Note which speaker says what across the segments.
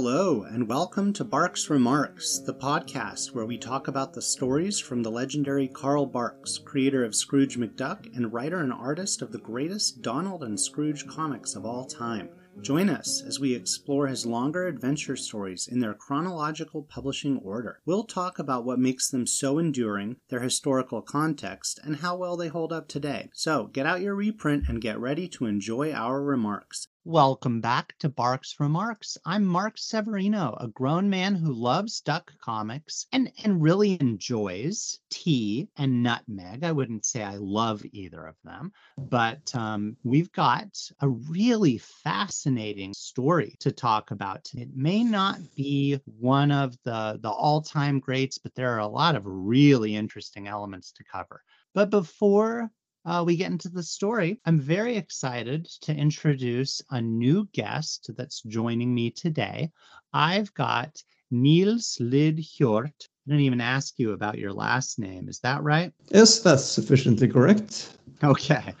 Speaker 1: Hello, and welcome to Barks Remarks, the podcast where we talk about the stories from the legendary Carl Barks, creator of Scrooge McDuck and writer and artist of the greatest Donald and Scrooge comics of all time. Join us as we explore his longer adventure stories in their chronological publishing order. We'll talk about what makes them so enduring, their historical context, and how well they hold up today. So get out your reprint and get ready to enjoy our remarks.
Speaker 2: Welcome back to Barks Remarks. I'm Mark Severino, a grown man who loves duck comics and, and really enjoys tea and nutmeg. I wouldn't say I love either of them, but um, we've got a really fascinating story to talk about. It may not be one of the, the all time greats, but there are a lot of really interesting elements to cover. But before uh, we get into the story, I'm very excited to introduce a new guest that's joining me today. I've got Nils Lid Hjort. I didn't even ask you about your last name. Is that right?
Speaker 3: Yes, that's sufficiently correct.
Speaker 2: Okay.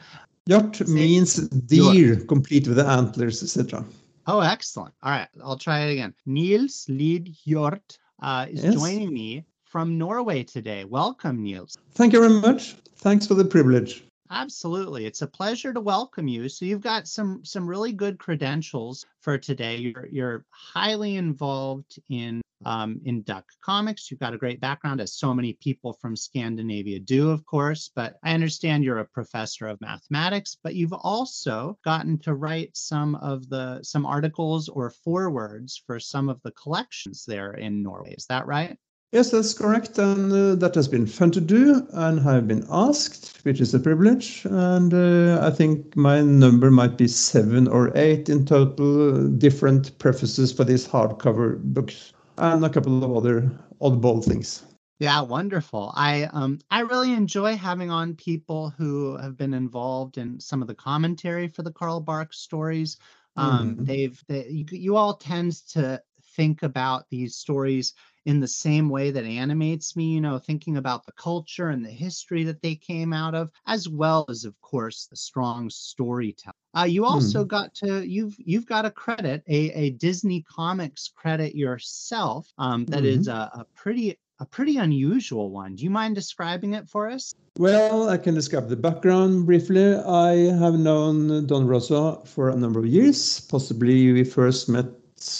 Speaker 3: Hjort means deer, complete with the antlers, etc.
Speaker 2: Oh, excellent. All right, I'll try it again. Nils Lid Hjort uh, is yes. joining me from Norway today. Welcome, Nils.
Speaker 3: Thank you very much. Thanks for the privilege.
Speaker 2: Absolutely. It's a pleasure to welcome you. So you've got some some really good credentials for today. You're you're highly involved in um, in duck comics. You've got a great background, as so many people from Scandinavia do, of course. But I understand you're a professor of mathematics, but you've also gotten to write some of the some articles or forewords for some of the collections there in Norway. Is that right?
Speaker 3: Yes, that's correct. And uh, that has been fun to do and I've been asked, which is a privilege. And uh, I think my number might be seven or eight in total, different prefaces for these hardcover books and a couple of other oddball things.
Speaker 2: Yeah, wonderful. I um I really enjoy having on people who have been involved in some of the commentary for the Carl Barks stories. Um, mm-hmm. They've they, you, you all tend to think about these stories in the same way that animates me, you know, thinking about the culture and the history that they came out of, as well as, of course, the strong storytelling. Uh, you also hmm. got to you've you've got a credit a, a Disney Comics credit yourself um, that mm-hmm. is a, a pretty a pretty unusual one. Do you mind describing it for us?
Speaker 3: Well, I can describe the background briefly. I have known Don Rosa for a number of years. Possibly we first met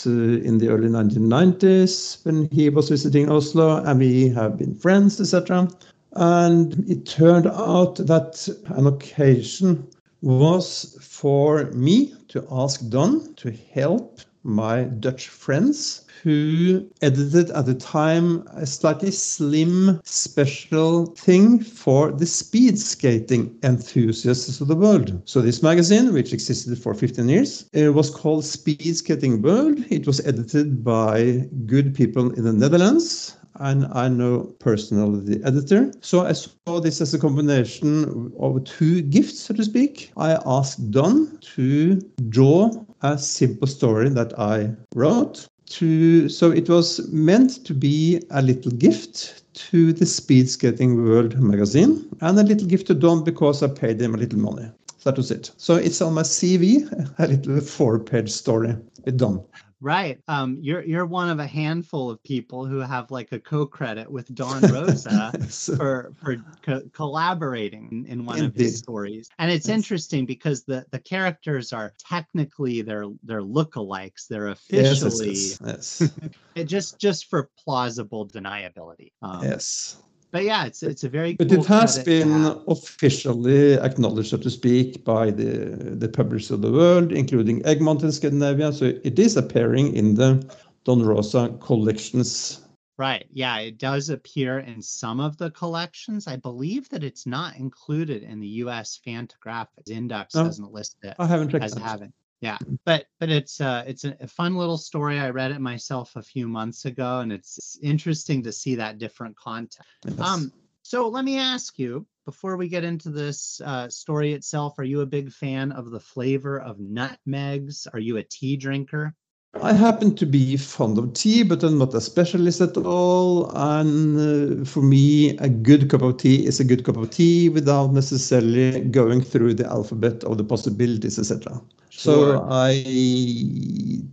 Speaker 3: Uh, in the early 1990s when he was visiting Oslo, and we have been friends, etc. And it turned out that an occasion was for me to ask Don to help my Dutch friends who edited at the time a slightly slim special thing for the speed skating enthusiasts of the world. So this magazine, which existed for 15 years, it was called Speed Skating World. It was edited by good people in the Netherlands and I know personally the editor. So I saw this as a combination of two gifts, so to speak. I asked Don to draw a simple story that I wrote to so it was meant to be a little gift to the Speed Skating World magazine and a little gift to Don because I paid him a little money. That was it. So it's on my CV, a little four-page story with Don.
Speaker 2: Right. Um, you're you're one of a handful of people who have like a co-credit with Don Rosa so, for for co- collaborating in, in one indeed. of his stories. And it's yes. interesting because the the characters are technically they're they're lookalikes. They're officially yes, yes, it just just for plausible deniability.
Speaker 3: Um, yes
Speaker 2: but yeah, it's it's a very. Good.
Speaker 3: But
Speaker 2: cool
Speaker 3: it has been officially acknowledged, so to speak, by the the publishers of the world, including Egmont in Scandinavia. So it is appearing in the Don Rosa collections.
Speaker 2: Right. Yeah, it does appear in some of the collections. I believe that it's not included in the U.S. Fantagraphics Index. No, doesn't list it.
Speaker 3: I haven't checked
Speaker 2: as having yeah but but it's uh it's a, fun little story. I read it myself a few months ago and it's interesting to see that different content yes. um so let me ask you before we get into this uh, story itself are you a big fan of the flavor of nutmegs? Are you a tea drinker
Speaker 3: I happen to be fond of tea, but I'm not a specialist at all. And uh, for me, a good cup of tea is a good cup of tea without necessarily going through the alphabet of the possibilities, etc.
Speaker 1: Sure.
Speaker 3: So I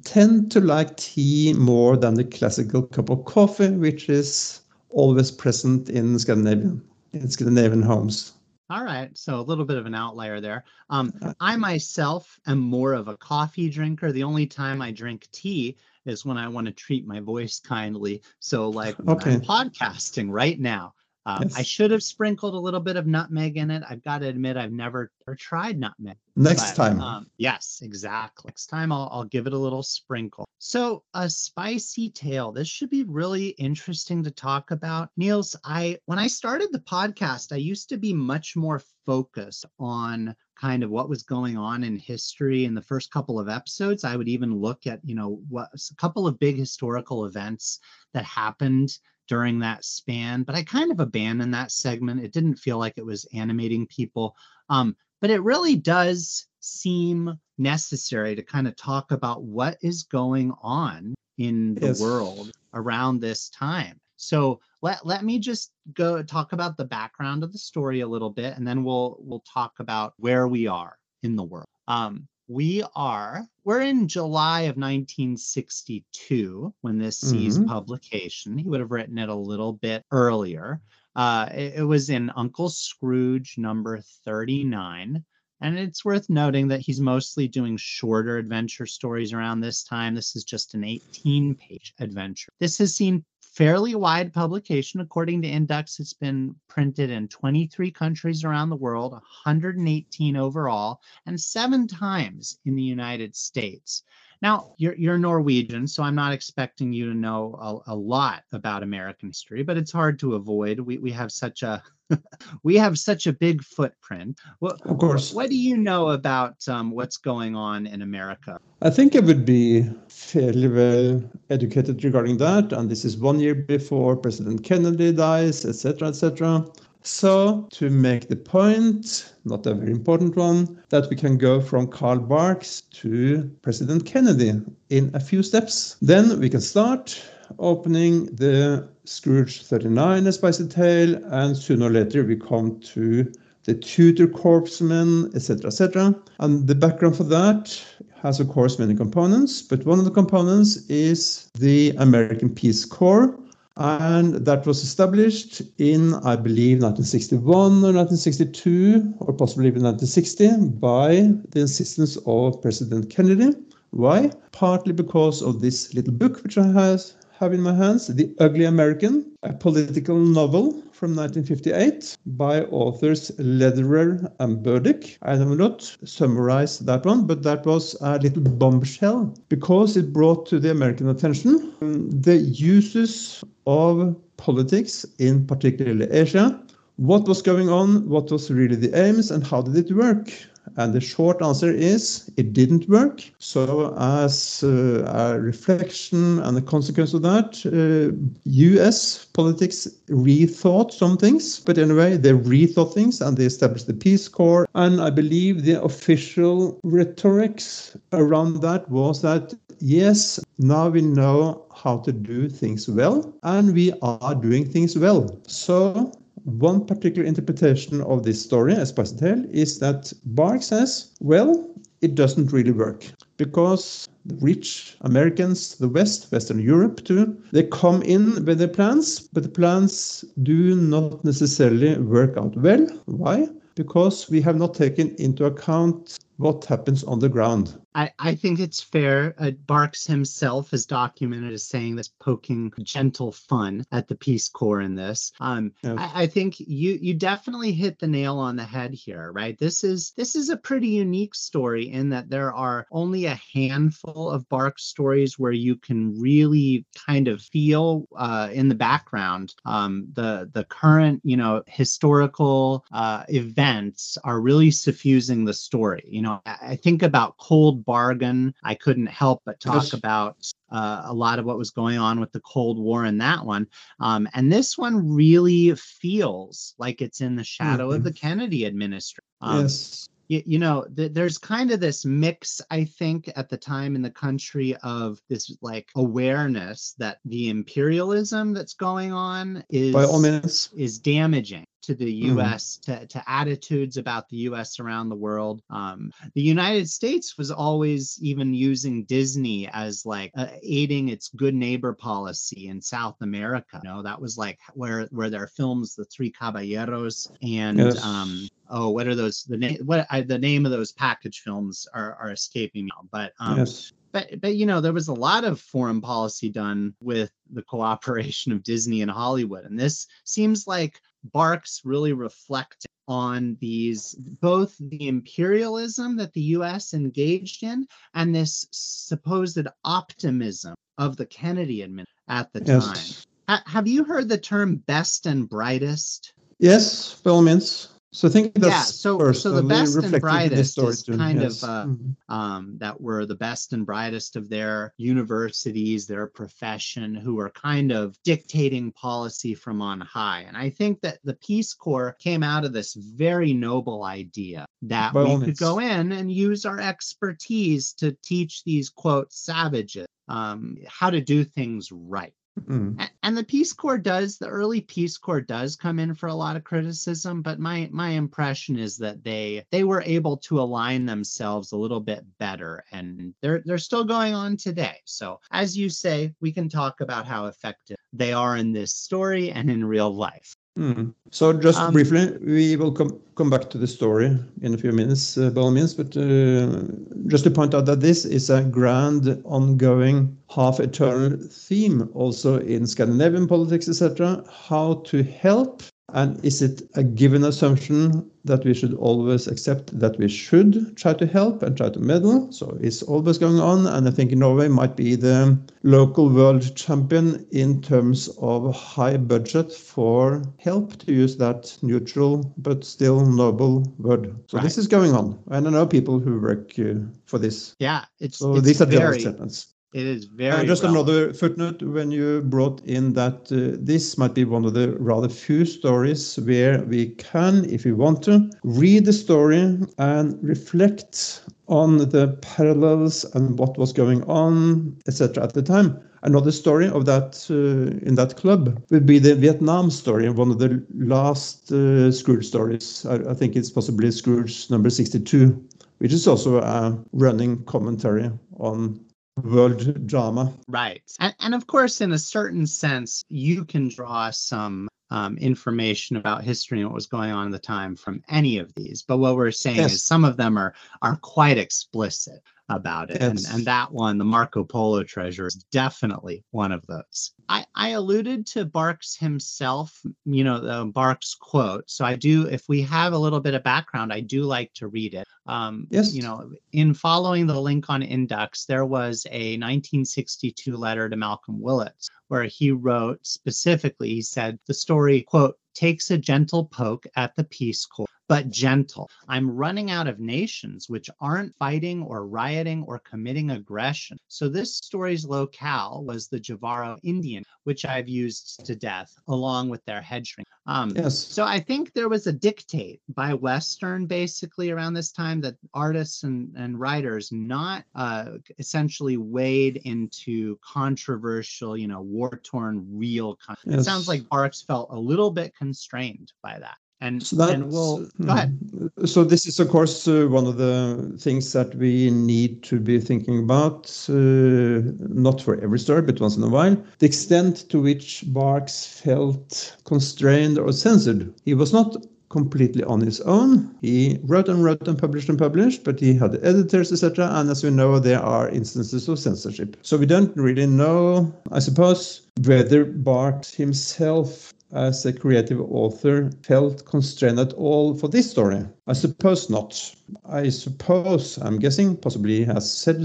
Speaker 3: tend to like tea more than the classical cup of coffee, which is always present in Scandinavian in Scandinavian homes.
Speaker 2: All right, so a little bit of an outlier there. Um, I myself am more of a coffee drinker. The only time I drink tea is when I want to treat my voice kindly. So, like
Speaker 3: Okay.
Speaker 2: I'm podcasting right now, um, I should have sprinkled a little bit of nutmeg in it. I've got to admit, I've never or tried nutmeg.
Speaker 3: Next
Speaker 2: But,
Speaker 3: time.
Speaker 2: Um, yes, exactly. Next time I'll, I'll give it a little sprinkle. So a spicy tale. This should be really interesting to talk about. Nils, I when I started the podcast, I used to be much more focused on kind of what was going on in history in the first couple of episodes. I would even look at, you know, what a couple of big historical events that happened during that span, but I kind of abandoned that segment. It didn't feel like it was animating people. Um, but it really does seem necessary to kind of talk about what is going on in the
Speaker 3: Yes.
Speaker 2: world around this time. So let, let me just go talk about the background of the story a little bit, and then we'll we'll talk about where we are in the world. Um, we are we're in July of 1962 when this sees
Speaker 3: Mhm.
Speaker 2: publication. He would have written it a little bit earlier. Uh, it, it was in Uncle Scrooge number 39. And it's worth noting that he's mostly doing shorter adventure stories around this time. This is just an 18 page adventure. This has seen fairly wide publication. According to Inducks, it's been printed in 23 countries around the world, 118 overall, and seven times in the United States. Now, you're, you're Norwegian, so I'm not expecting you to know a, a lot about American history, but it's hard to avoid. We, we have such a we have such a big footprint. What,
Speaker 3: Of course.
Speaker 2: what do you know about um, what's going on in America?
Speaker 3: I think I would be fairly well educated regarding that. And this is one year before President Kennedy dies, etc., etc. So, to make the point, not a very important one, that we can go from Carl Barks to President Kennedy in a few steps. Then we can start opening the Scrooge 39 A Spicy Tale, and sooner or later we come to the Tudor Corpsmen, etc., etc. And the background for that has, of course, many components, but one of the components is the American Peace Corps, and that was established in, I believe, 1961 or 1962, or possibly even 1960, by the insistence of President Kennedy. Why? Partly because of this little book which I has, have in my hands, The Ugly American, a political novel from 1958 by authors Lederer and Burdick. I have not summarized that one, but that was a little bombshell because it brought to the American attention um, the uses of politics in particularly Asia. What was going on? What was really the aims, and how did it work? And the short answer is it didn't work. So, as uh, a reflection and a consequence of that, uh, US politics rethought some things. But anyway, they rethought things and they established the Peace Corps. And I believe the official rhetorics around that was that yes, now we know how to do things well, and we are doing things well. So, one particular interpretation of this story, as Tale, is that Bark says, well, it doesn't really work because the rich Americans, the West, Western Europe too, they come in with their plans, but the plans do not necessarily work out well. Why? Because we have not taken into account what happens on the ground.
Speaker 2: I, I think it's fair. Uh, Barks himself is documented as saying this poking gentle fun at the Peace Corps in this. Um. I, I think you you definitely hit the nail on the head here, right? This is this is a pretty unique story in that there are only a handful of Barks stories where you can really kind of feel uh, in the background um, the the current you know historical uh, events are really suffusing the story. You know, I, I think about Cold Bargain. I couldn't help but talk
Speaker 3: Yes.
Speaker 2: about uh, a lot of what was going on with the Cold War in that one. Um, and this one really feels like it's in the shadow of
Speaker 3: Mhm.
Speaker 2: the Kennedy administration. Um,
Speaker 3: yes.
Speaker 2: you, you know th- there's kind of this mix i think at the time in the country of this like awareness that the imperialism that's going on is
Speaker 3: By all means.
Speaker 2: is damaging to the. US, to, to attitudes about the US around the world. Um, the United States was always even using Disney as like uh, aiding its good neighbor policy in South America. You know, that was like where where their films, The Three Caballeros, and
Speaker 3: Yes.
Speaker 2: um, oh, what are those? The name, what I, the name of those package films are are escaping me now, but um,
Speaker 3: yes.
Speaker 2: but but you know there was a lot of foreign policy done with the cooperation of Disney and Hollywood and this seems like Barks really reflected on these both the imperialism that the US engaged in and this supposed optimism of the Kennedy administration at the time.
Speaker 3: Yes.
Speaker 2: Ha- have you heard the term best and brightest?
Speaker 3: Yes, by all means. So I think that's
Speaker 2: Yeah, so- so the best and
Speaker 3: reflected in this
Speaker 2: brightest is kind of,
Speaker 3: yes.
Speaker 2: uh,
Speaker 3: Mhm.
Speaker 2: um, that were the best and brightest of their universities, their profession, who were kind of dictating policy from on high. And I think that the Peace Corps came out of this very noble idea that
Speaker 3: By
Speaker 2: we could
Speaker 3: means.
Speaker 2: go in and use our expertise to teach these quote savages um, how to do things right.
Speaker 3: Mm.
Speaker 2: And the peace corps does the early peace corps does come in for a lot of criticism but my my impression is that they they were able to align themselves a little bit better and they're they're still going on today so as you say we can talk about how effective they are in this story and in real life
Speaker 3: Mm. So just
Speaker 2: Um,
Speaker 3: briefly, we will come come back to the story in a few minutes, uh, by all means. But uh, just to point out that this is a grand, ongoing, half-eternal theme also in Scandinavian politics, etc. How to help, and is it a given assumption that we should always accept that we should try to help and try to meddle? So it's always going on, and I think Norway might be the local world champion in terms of high budget for help, to use that neutral but still noble word. So this is going on, and I know people who work uh, for this.
Speaker 2: yeah it's,
Speaker 3: So
Speaker 2: it's
Speaker 3: these are general
Speaker 2: very
Speaker 3: statements.
Speaker 2: It is
Speaker 3: Uh,
Speaker 2: very
Speaker 3: just another footnote when you brought in that uh, this might be one of the rather few stories where we can, if we want to, read the story and reflect on the parallels and what was going on, etc. at the time. Another story of that uh, in that club would be the Vietnam story, one of the last uh, Scrooge stories. I, I think it's possibly Scrooge number 62, which is also a running commentary on world drama.
Speaker 2: Right. And, and of course, in a certain sense, you can draw some um, information about history and what was going on at the time from any of these. But what we're saying
Speaker 3: Yes.
Speaker 2: is some of them are are quite explicit about it. And,
Speaker 3: Yes.
Speaker 2: and that one, the Marco Polo treasure, is definitely one of those. I, I alluded to Barks himself, you know, the Barks quote. So I do, if we have a little bit of background, I do like to read it. Um,
Speaker 3: Yes.
Speaker 2: You know, in following the link on Inducks, there was a 1962 letter to Malcolm Willits where he wrote specifically, he said, the story, quote, takes a gentle poke at the Peace Corps, but gentle. I'm running out of nations which aren't fighting or rioting or committing aggression. So this story's locale was the Jivaro Indian, which I've used to death, along with their head shrink. Um,
Speaker 3: Yes.
Speaker 2: so I think there was a dictate by Western basically around this time that artists and, and writers not uh, essentially wade into controversial, you know, war torn real. Con- It sounds like Barks felt a little bit constrained by that. And,
Speaker 3: So that's,
Speaker 2: and we'll go ahead.
Speaker 3: mm, So this is, of course, uh, one of the things that we need to be thinking about, uh, not for every story, but once in a while. The extent to which Barks felt constrained or censored. He was not completely on his own. He wrote and wrote and published and published, but he had editors, etc. And as we know, there are instances of censorship. So we don't really know, I suppose, whether Barks himself as a creative author felt constrained at all for this story? I suppose not. I suppose, I'm guessing, possibly has said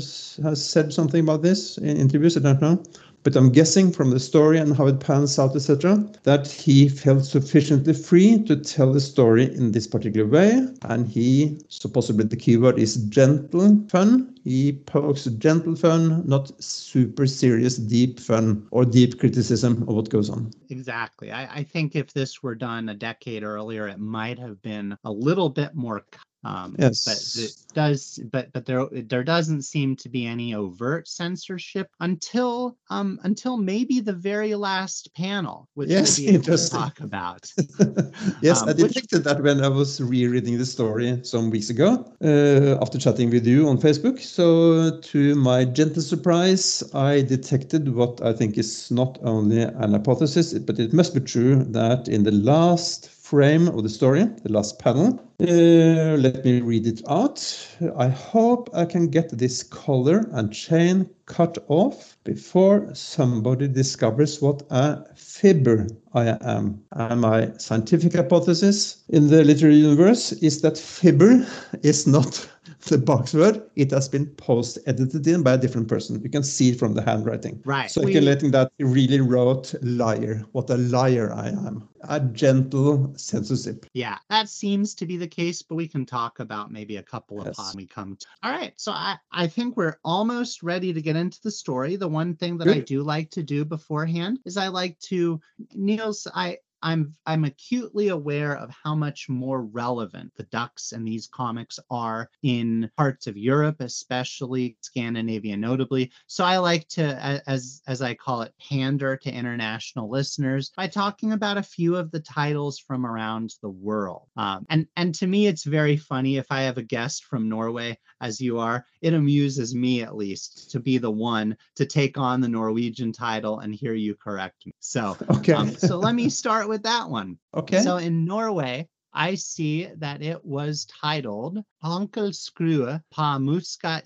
Speaker 3: has said something about this in interviews, I don't know. But I'm guessing from the story and how it pans out, etc., that he felt sufficiently free to tell the story in this particular way. And he, so possibly the keyword is gentle fun. He pokes gentle fun, not super serious, deep fun or deep criticism of what goes on.
Speaker 2: Exactly. I, I think if this were done a decade earlier, it might have been a little bit more Um,
Speaker 3: Yes.
Speaker 2: but it does, but but there there doesn't seem to be any overt censorship until um until maybe the very last panel, which
Speaker 3: Yes,
Speaker 2: we'll
Speaker 3: interesting.
Speaker 2: talk about.
Speaker 3: yes,
Speaker 2: Um,
Speaker 3: I
Speaker 2: which-
Speaker 3: detected that when I was rereading the story some weeks ago uh, after chatting with you on Facebook. So, to my gentle surprise, I detected what I think is not only an hypothesis, but it must be true that in the last frame of the story, the last panel, uh, let me read it out. I hope I can get this collar and chain cut off before somebody discovers what a fibber I am. And my scientific hypothesis in the literary universe is that fibber is not the box word. It has been post edited in by a different person. You can see it from the handwriting.
Speaker 2: Right.
Speaker 3: So
Speaker 2: We-
Speaker 3: calculating that he really wrote liar. What a liar I am. A gentle censorship.
Speaker 2: Yeah, that seems to be the case, but we can talk about maybe a couple of
Speaker 3: Yes.
Speaker 2: pods we come to. All right, so I, I think we're almost ready to get into the story. The one thing that I do like to do beforehand is I like to Nils, I I'm I'm acutely aware of how much more relevant the ducks and these comics are in parts of Europe, especially Scandinavia notably. So I like to as as I call it pander to international listeners by talking about a few of the titles from around the world. Um, and and to me it's very funny if I have a guest from Norway as you are, it amuses me at least to be the one to take on the Norwegian title and hear you correct me. So
Speaker 3: Okay.
Speaker 2: um, so let me start with that one.
Speaker 3: okay.
Speaker 2: So in Norway, I see that it was titled Onkel Skrue pa muskat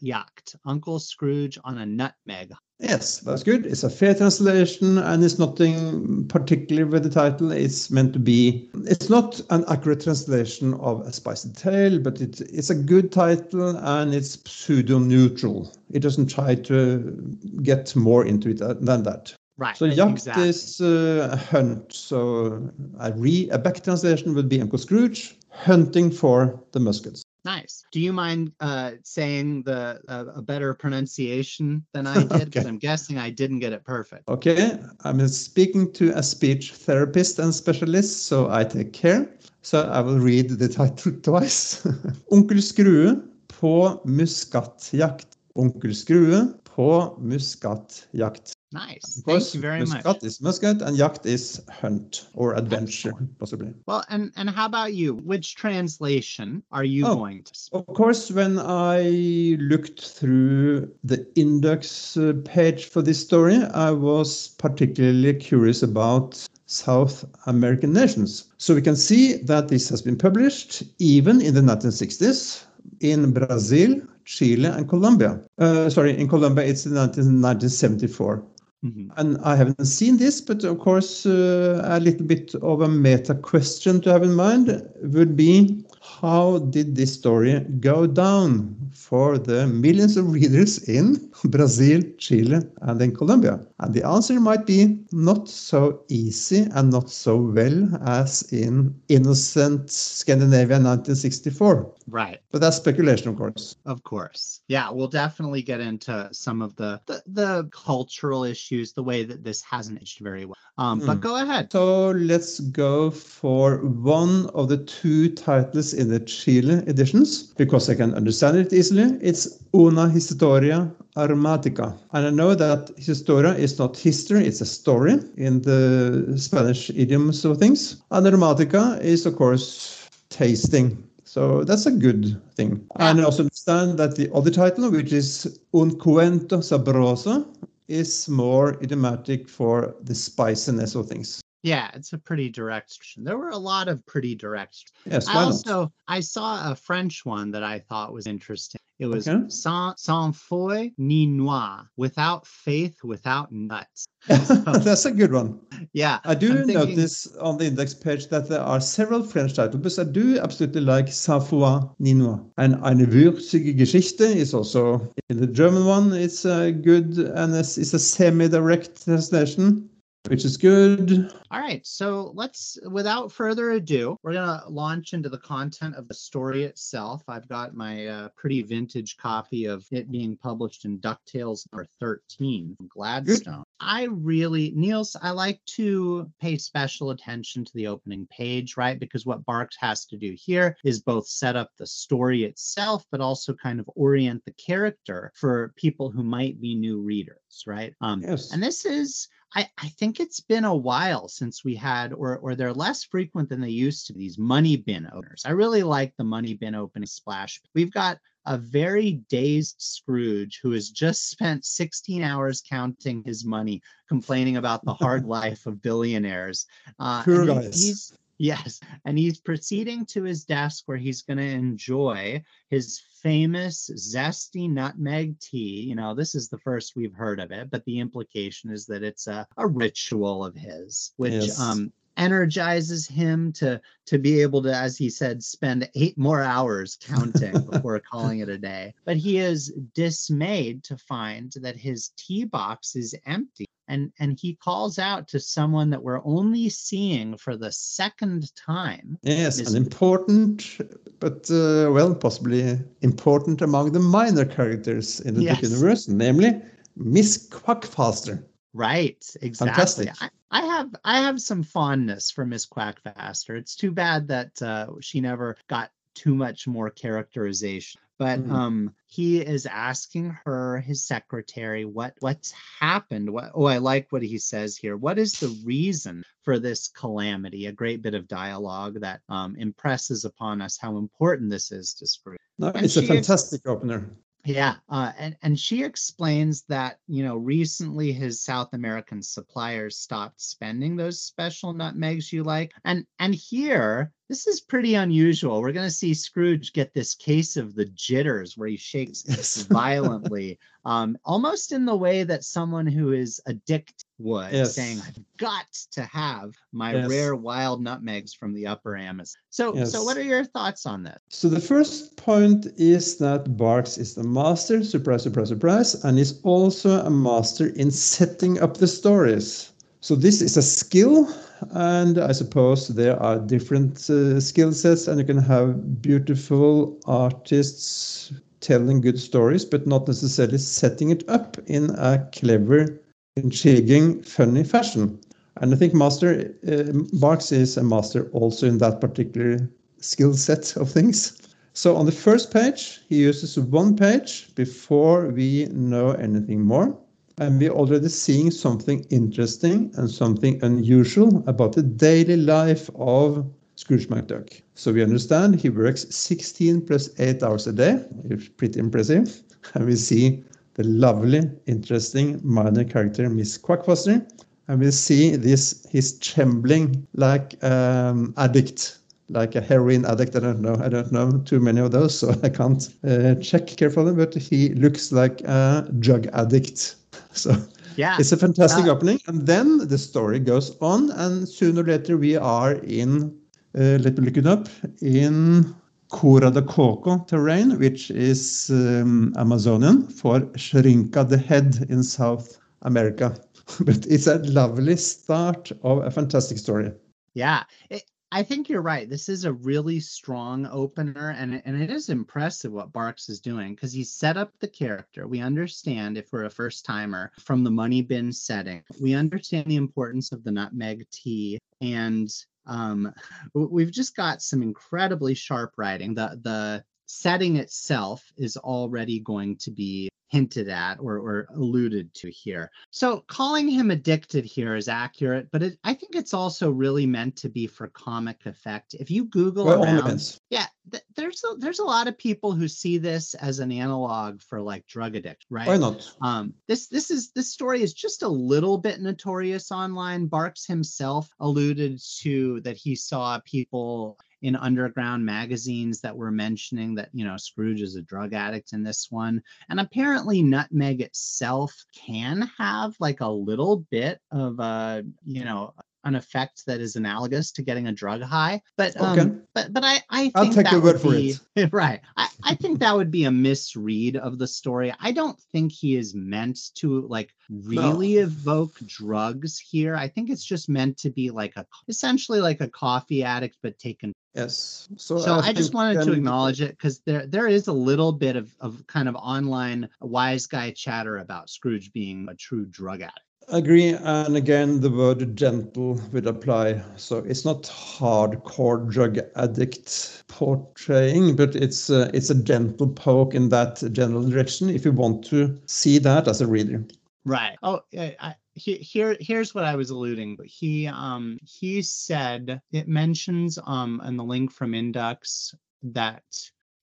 Speaker 2: Uncle Scrooge on a nutmeg.
Speaker 3: Yes, that's good. It's a fair translation, and it's nothing particular with the title. It's meant to be. It's not an accurate translation of a spicy tale, but it, it's a good title and it's pseudo neutral. It doesn't try to get more into it than that.
Speaker 2: Right.
Speaker 3: So jakt
Speaker 2: exactly.
Speaker 3: is uh, hunt. So a re a back translation would be Uncle Scrooge hunting for the muskets.
Speaker 2: Nice. Do you mind uh, saying the uh, a better pronunciation than I did? Because
Speaker 3: Okay.
Speaker 2: I'm guessing I didn't get it perfect.
Speaker 3: Okay, I'm speaking to a speech therapist and specialist, so I take care. So I will read the title twice. Onkel Skrue på muskatjakt. Onkel Skrue på muskatjakt.
Speaker 2: Nice. Thank you very
Speaker 3: muskat
Speaker 2: much.
Speaker 3: is muskat and jakt is hunt or adventure, possibly.
Speaker 2: Well, and and how about you? Which translation are you
Speaker 3: Oh.
Speaker 2: going to?
Speaker 3: Of course, when I looked through the index uh, page for this story, I was particularly curious about South American nations. So we can see that this has been published even in the 1960s in Brazil, Chile, and Colombia. Uh, sorry, in Colombia, it's in 19- 1974.
Speaker 2: Mhm.
Speaker 3: And I haven't seen this, but of course, uh, a little bit of a meta question to have in mind would be how did this story go down for the millions of readers in Brazil, Chile, and in Colombia? And the answer might be not so easy and not so well as in innocent Scandinavia 1964.
Speaker 2: Right.
Speaker 3: But that's speculation, of course.
Speaker 2: Of course. Yeah, we'll definitely get into some of the the, the cultural issues, the way that this hasn't aged very well. Um, but
Speaker 3: Mm.
Speaker 2: go ahead.
Speaker 3: So let's go for one of the two titles in the Chile editions, because I can understand it easily. It's Una Historia Armatica. And I know that Historia is not history, it's a story in the Spanish idioms of things. And Armatica is, of course, tasting. So that's a good thing. And I also understand that the other title, which is Un Cuento Sabroso, is more idiomatic for the spiciness of things.
Speaker 2: Yeah, it's a pretty direct. There were a lot of pretty direct.
Speaker 3: Yes,
Speaker 2: I also I saw a French one that I thought was interesting. It was
Speaker 3: Okay.
Speaker 2: sans, sans foi ni noix, without faith, without nuts. Oh.
Speaker 3: That's a good one.
Speaker 2: Yeah,
Speaker 3: I do
Speaker 2: thinking-
Speaker 3: notice on the index page that there are several French titles, but I do absolutely like Sans foi ni noix. And Eine würzige Geschichte is also in the German one. It's a good and it's, it's a semi-direct translation, which is good.
Speaker 2: All right, so let's, without further ado, we're going to launch into the content of the story itself. I've got my uh, pretty vintage copy of it being published in DuckTales number 13 from Gladstone. I really, Nils, I like to pay special attention to the opening page, right? Because what Barks has to do here is both set up the story itself, but also kind of orient the character for people who might be new readers, right? Um,
Speaker 3: Yes.
Speaker 2: And this is, I, I think it's been a while since we had, or or they're less frequent than they used to be, these money bin openers. I really like the money bin opening splash. We've got a very dazed Scrooge who has just spent 16 hours counting his money, complaining about the hard life of billionaires. Uh,
Speaker 3: Poor guys.
Speaker 2: he's yes, and he's proceeding to his desk where he's going to enjoy his famous zesty nutmeg tea. You know, this is the first we've heard of it, but the implication is that it's a, a ritual of his, which
Speaker 3: Yes.
Speaker 2: um, energizes him to to be able to, as he said, spend eight more hours counting before calling it a day. But he is dismayed to find that his tea box is empty. And, and he calls out to someone that we're only seeing for the second time.
Speaker 3: Yes, an important, but uh, well, possibly important among the minor characters in the
Speaker 2: Yes.
Speaker 3: universe, namely Miss Quackfaster.
Speaker 2: Right, exactly. I, I have I have some fondness for Miss Quackfaster. It's too bad that uh, she never got too much more characterization. But
Speaker 3: Mhm.
Speaker 2: um, he is asking her, his secretary, what what's happened. What? Oh, I like what he says here. What is the reason for this calamity? A great bit of dialogue that um, impresses upon us how important this is to Scrooge.
Speaker 3: No,
Speaker 2: And
Speaker 3: it's a
Speaker 2: ex-
Speaker 3: fantastic opener.
Speaker 2: Yeah, uh, and and she explains that you know recently his South American suppliers stopped spending those special nutmegs you like, and and here this is pretty unusual. We're gonna see Scrooge get this case of the jitters where he shakes
Speaker 3: Yes.
Speaker 2: violently, um, almost in the way that someone who is addicted would,
Speaker 3: Yes.
Speaker 2: saying, "I've got to have my
Speaker 3: Yes.
Speaker 2: rare wild nutmegs from the Upper Amazon." So, so what are your thoughts on this?
Speaker 3: So the first point is that Barks is the master, surprise, surprise, surprise, and is also a master in setting up the stories. So this is a skill, and I suppose there are different uh, skill sets, and you can have beautiful artists telling good stories, but not necessarily setting it up in a clever, intriguing, funny fashion. And I think Master uh, is a master also in that particular skill set of things. So on the first page, he uses one page before we know anything more. And we're already seeing something interesting and something unusual about the daily life of Scrooge McDuck. So we understand he works 16 plus 8 hours a day. It's pretty impressive. And we see the lovely, interesting minor character, Miss Quackfaster. And we see this, he's trembling like um, addict like a heroin addict. I don't know. I don't know too many of those, so I can't uh, check carefully. But he looks like a drug addict. So
Speaker 2: Yeah,
Speaker 3: it's a fantastic
Speaker 2: Uh,
Speaker 3: opening. And then the story goes on, and sooner or later we are in. Uh, let me look it up in Cura de Coco terrain, which is um, Amazonian for Shrinka the Head in South America. but it's a lovely start of a fantastic story.
Speaker 2: Yeah, it, I think you're right. This is a really strong opener, and and it is impressive what Barks is doing because he's set up the character. We understand if we're a first timer from the money bin setting, we understand the importance of the nutmeg tea, and um, we've just got some incredibly sharp writing. The the setting itself is already going to be hinted at or, or alluded to here. So calling him addicted here is accurate, but it, I think it's also really meant to be for comic effect. If you Google
Speaker 3: Well,
Speaker 2: around, yeah, th- there's a, there's a lot of people who see this as an analog for like drug addiction, right?
Speaker 3: Why not?
Speaker 2: Um, this this is this story is just a little bit notorious online. Barks himself alluded to that he saw people in underground magazines that were mentioning that you know Scrooge is a drug addict in this one, and apparently Nutmeg itself can have like a little bit of a you know an effect that is analogous to getting a drug high but um but but i i think
Speaker 3: I'll take
Speaker 2: that
Speaker 3: your
Speaker 2: would
Speaker 3: word for
Speaker 2: be, right. I, I think that would be a misread of the story. I don't think he is meant to like really evoke drugs here. I think it's just meant to be like a essentially like a coffee addict but taken
Speaker 3: Yes. So,
Speaker 2: so I, just
Speaker 3: think
Speaker 2: wanted to acknowledge it because there there is a little bit of, of kind of online wise guy chatter about Scrooge being a true drug addict.
Speaker 3: Agree, and again, the word gentle would apply. So it's not hardcore drug addict portraying, but it's a, it's a gentle poke in that general direction if you want to see that as a reader.
Speaker 2: Right. Oh, I, here here's what I was alluding. But He um he said it mentions um in the link from Inducks that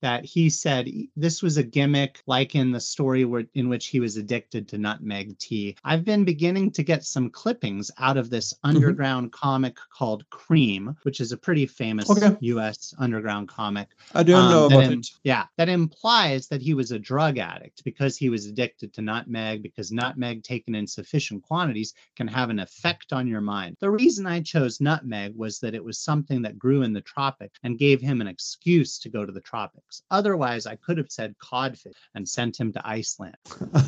Speaker 2: that he said this was a gimmick like in the story where, in which he was addicted to nutmeg tea. I've been beginning to get some clippings out of this mm-hmm. underground mm-hmm. comic called Cream, which is a pretty famous okay. US underground comic.
Speaker 3: I don't um, know about Im- it.
Speaker 2: Yeah, that implies that he was a drug addict because he was addicted to nutmeg because nutmeg taken in sufficient quantities can have an effect on your mind. The reason I chose nutmeg was that it was something that grew in the tropics and gave him an excuse to go to the tropics. Otherwise, I could have said codfish and sent him to Iceland.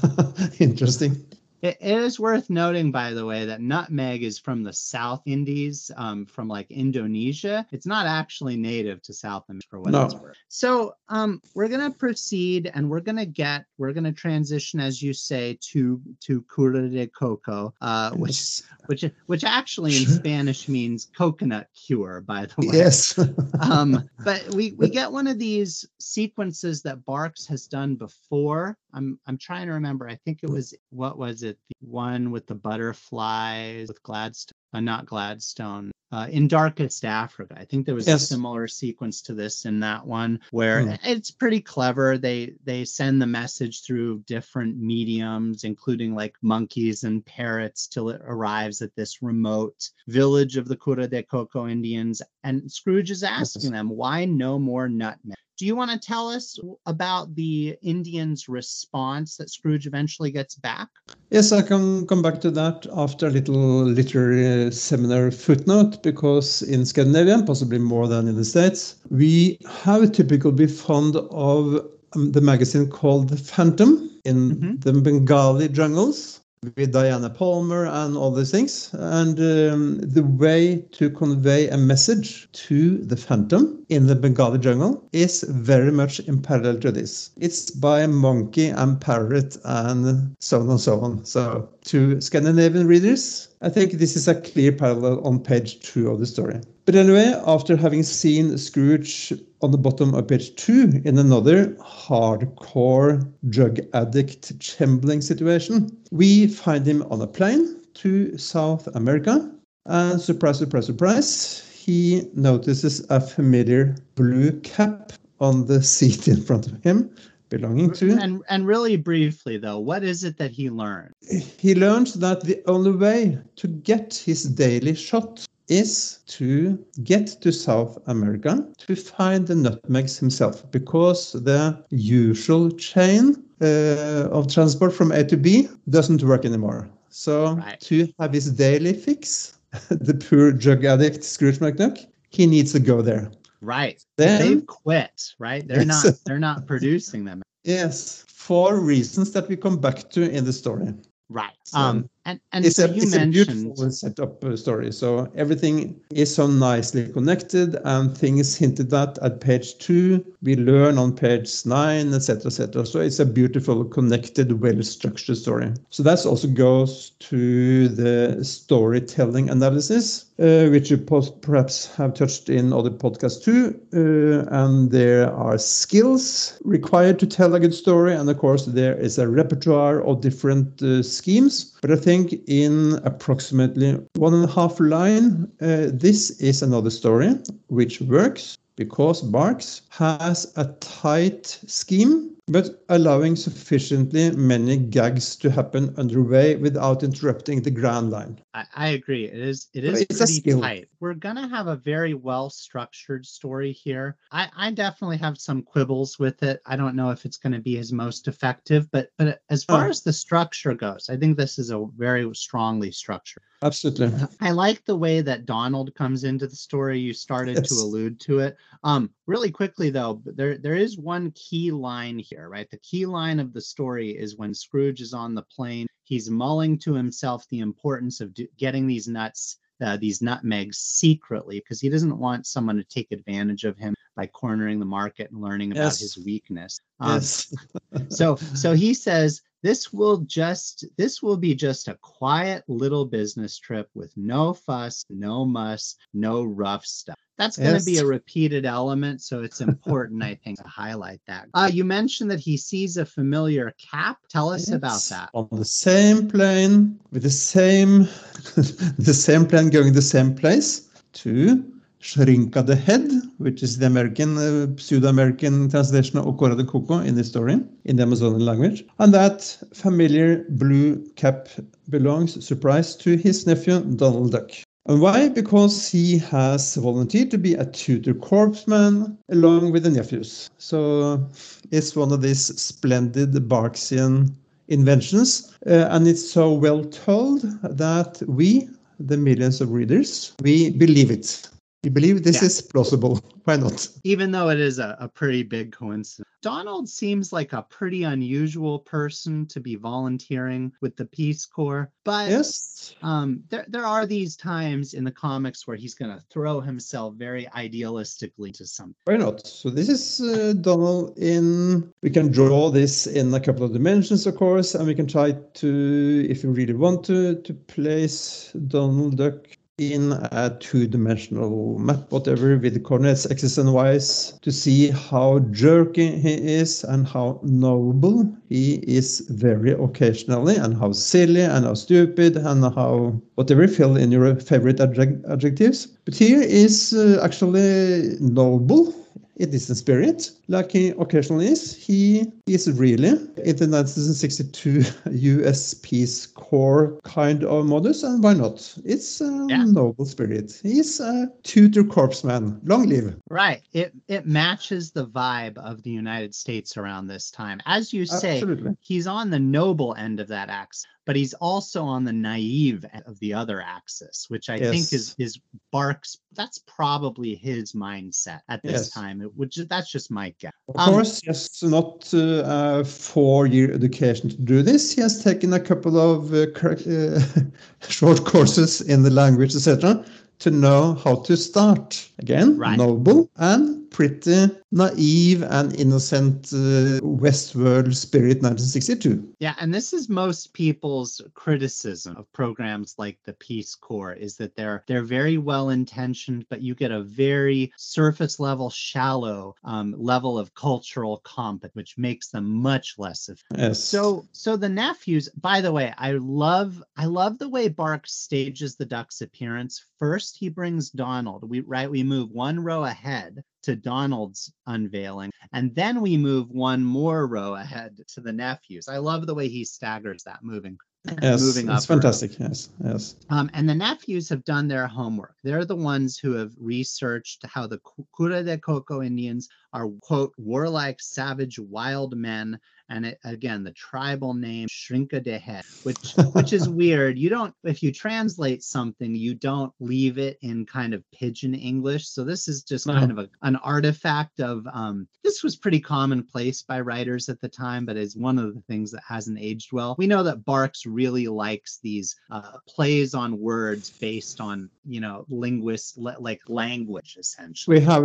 Speaker 3: Interesting.
Speaker 2: It is worth noting, by the way, that nutmeg is from the South Indies, um, from like Indonesia. It's not actually native to South America for what no. it's worth. So um, we're gonna proceed, and we're gonna get, we're gonna transition, as you say, to to cura de coco, uh, which which which actually in Spanish means coconut cure, by the way.
Speaker 3: Yes.
Speaker 2: um, but we we get one of these sequences that Barks has done before. I'm I'm trying to remember. I think it was what was it? The one with the butterflies with Gladstone, uh, not Gladstone uh, in Darkest Africa. I think there was yes. a similar sequence to this in that one where mm. it's pretty clever. They they send the message through different mediums, including like monkeys and parrots, till it arrives at this remote village of the Cura de Coco Indians. And Scrooge is asking yes. them, why no more nutmeg? Do you want to tell us about the Indians' response that Scrooge eventually gets back?
Speaker 3: Yes, I can come back to that after a little literary seminar footnote, because in Scandinavia, possibly more than in the States, we have typically been fond of um, the magazine called The Phantom in mm-hmm. the Bengali jungles with Diana Palmer and all these things. And um, the way to convey a message to the phantom in the Bengali jungle is very much in parallel to this. It's by monkey and parrot and so on and so on. So to Scandinavian readers, I think this is a clear parallel on page two of the story. But anyway, after having seen Scrooge on the bottom of page two in another hardcore drug addict trembling situation, we find him on a plane to South America. And surprise, surprise, surprise, he notices a familiar blue cap on the seat in front of him belonging to.
Speaker 2: And and really briefly though, what is it that he learned?
Speaker 3: He learns that the only way to get his daily shot is to get to South America to find the nutmegs himself because the usual chain uh, of transport from A to B doesn't work anymore. So right. to have his daily fix, the poor drug addict Scrooge McDuck, he needs to go there.
Speaker 2: Right. Then, They've quit, right? They're not they're not producing them.
Speaker 3: Yes, for reasons that we come back to in the story.
Speaker 2: Right. Um, and and
Speaker 3: it's,
Speaker 2: so
Speaker 3: a, it's mentioned... a beautiful setup uh, story. So everything is so nicely connected, and things hinted at at page two. We learn on page nine, etc., etc. So it's a beautiful, connected, well-structured story. So that also goes to the storytelling analysis, uh, which you perhaps have touched in other podcasts too. Uh, and there are skills required to tell a good story, and of course there is a repertoire of different uh, schemes. But I think think in approximately one and a half line, uh, this is another story which works because Barks has a tight scheme but allowing sufficiently many gags to happen underway without interrupting the grand line.
Speaker 2: I, I agree. It is it is it's pretty tight. We're gonna have a very well structured story here. I, I definitely have some quibbles with it. I don't know if it's gonna be his most effective, but but as far oh. as the structure goes, I think this is a very strongly structured.
Speaker 3: Absolutely.
Speaker 2: I like the way that Donald comes into the story. You started yes. to allude to it. Um, really quickly though, there there is one key line here, right? The key line of the story is when Scrooge is on the plane, he's mulling to himself the importance of do, getting these nuts, uh, these nutmegs secretly, because he doesn't want someone to take advantage of him by cornering the market and learning about yes. his weakness. Um, yes. so so he says this will just this will be just a quiet little business trip with no fuss, no muss, no rough stuff. That's going to be a repeated element, so it's important, I think, to highlight that. Uh, you mentioned that he sees a familiar cap. Tell us about that.
Speaker 3: On the same plane, with the same the same plane going the same place to Shrinka the Head, which is the American, uh, pseudo-American translation of Okora de Coco in the story, in the Amazonian language. And that familiar blue cap belongs, surprise, to his nephew, Donald Duck. And why? Because he has volunteered to be a tutor corpsman along with the nephews. So it's one of these splendid Barksian inventions. Uh, and it's so well told that we, the millions of readers, we believe it. We believe this
Speaker 2: Yeah.
Speaker 3: is plausible. Why not?
Speaker 2: Even though it is a, a pretty big coincidence. Donald seems like a pretty unusual person to be volunteering with the Peace Corps, but
Speaker 3: Yes.
Speaker 2: um, there, there are these times in the comics where he's going to throw himself very idealistically to something.
Speaker 3: Why not? So this is uh, Donald in. We can draw this in a couple of dimensions, of course, and we can try to, if you really want to, to place Donald Duck in a two-dimensional map, whatever, with coordinates x's and y's, to see how jerky he is and how noble he is very occasionally, and how silly and how stupid and how whatever fill in your favorite adjectives. But here is uh, actually noble in this spirit, like he occasionally is. He is really in the 1962 US Peace Corps kind of modus, and why not? It's a
Speaker 2: Yeah.
Speaker 3: noble spirit. He's a tutor corpsman. Long live.
Speaker 2: Right. It it matches the vibe of the United States around this time. As you say,
Speaker 3: Absolutely.
Speaker 2: he's on the noble end of that axis, but he's also on the naive of the other axis, which I think is
Speaker 3: Yes.
Speaker 2: is Barks. That's probably his mindset at this
Speaker 3: Yes.
Speaker 2: time. Would that's just my guess.
Speaker 3: Of
Speaker 2: Um,
Speaker 3: course, he has not uh, a four-year education to do this. He has taken a couple of uh, uh, short courses in the language, etc., to know how to start. Again,
Speaker 2: Right.
Speaker 3: noble and pretty naive and innocent uh, Westworld spirit 1962.
Speaker 2: Yeah, and this is most people's criticism of programs like the Peace Corps is that they're they're very well intentioned, but you get a very surface level, shallow um, level of cultural competence, which makes them much less effective.
Speaker 3: Yes.
Speaker 2: So so the nephews, by the way, I love I love the way Bark stages the duck's appearance. First he brings Donald. We right we move one row ahead to Donald's unveiling, and then we move one more row ahead to the nephews. I love the way he staggers that moving.
Speaker 3: yes,
Speaker 2: moving
Speaker 3: it's
Speaker 2: row.
Speaker 3: fantastic. Yes, yes.
Speaker 2: Um, and the nephews have done their homework. They're the ones who have researched how the Cu- Cura de Coco Indians are, quote, warlike, savage, wild men. And it, again, the tribal name Shrinka de Head, which which is weird. You don't, if you translate something, you don't leave it in kind of pidgin English. So this is just
Speaker 3: No.
Speaker 2: kind of a, an artifact of. Um, this was pretty commonplace by writers at the time, but is one of the things that hasn't aged well. We know that Barks really likes these uh, plays on words based on you know linguist like language essentially.
Speaker 3: We have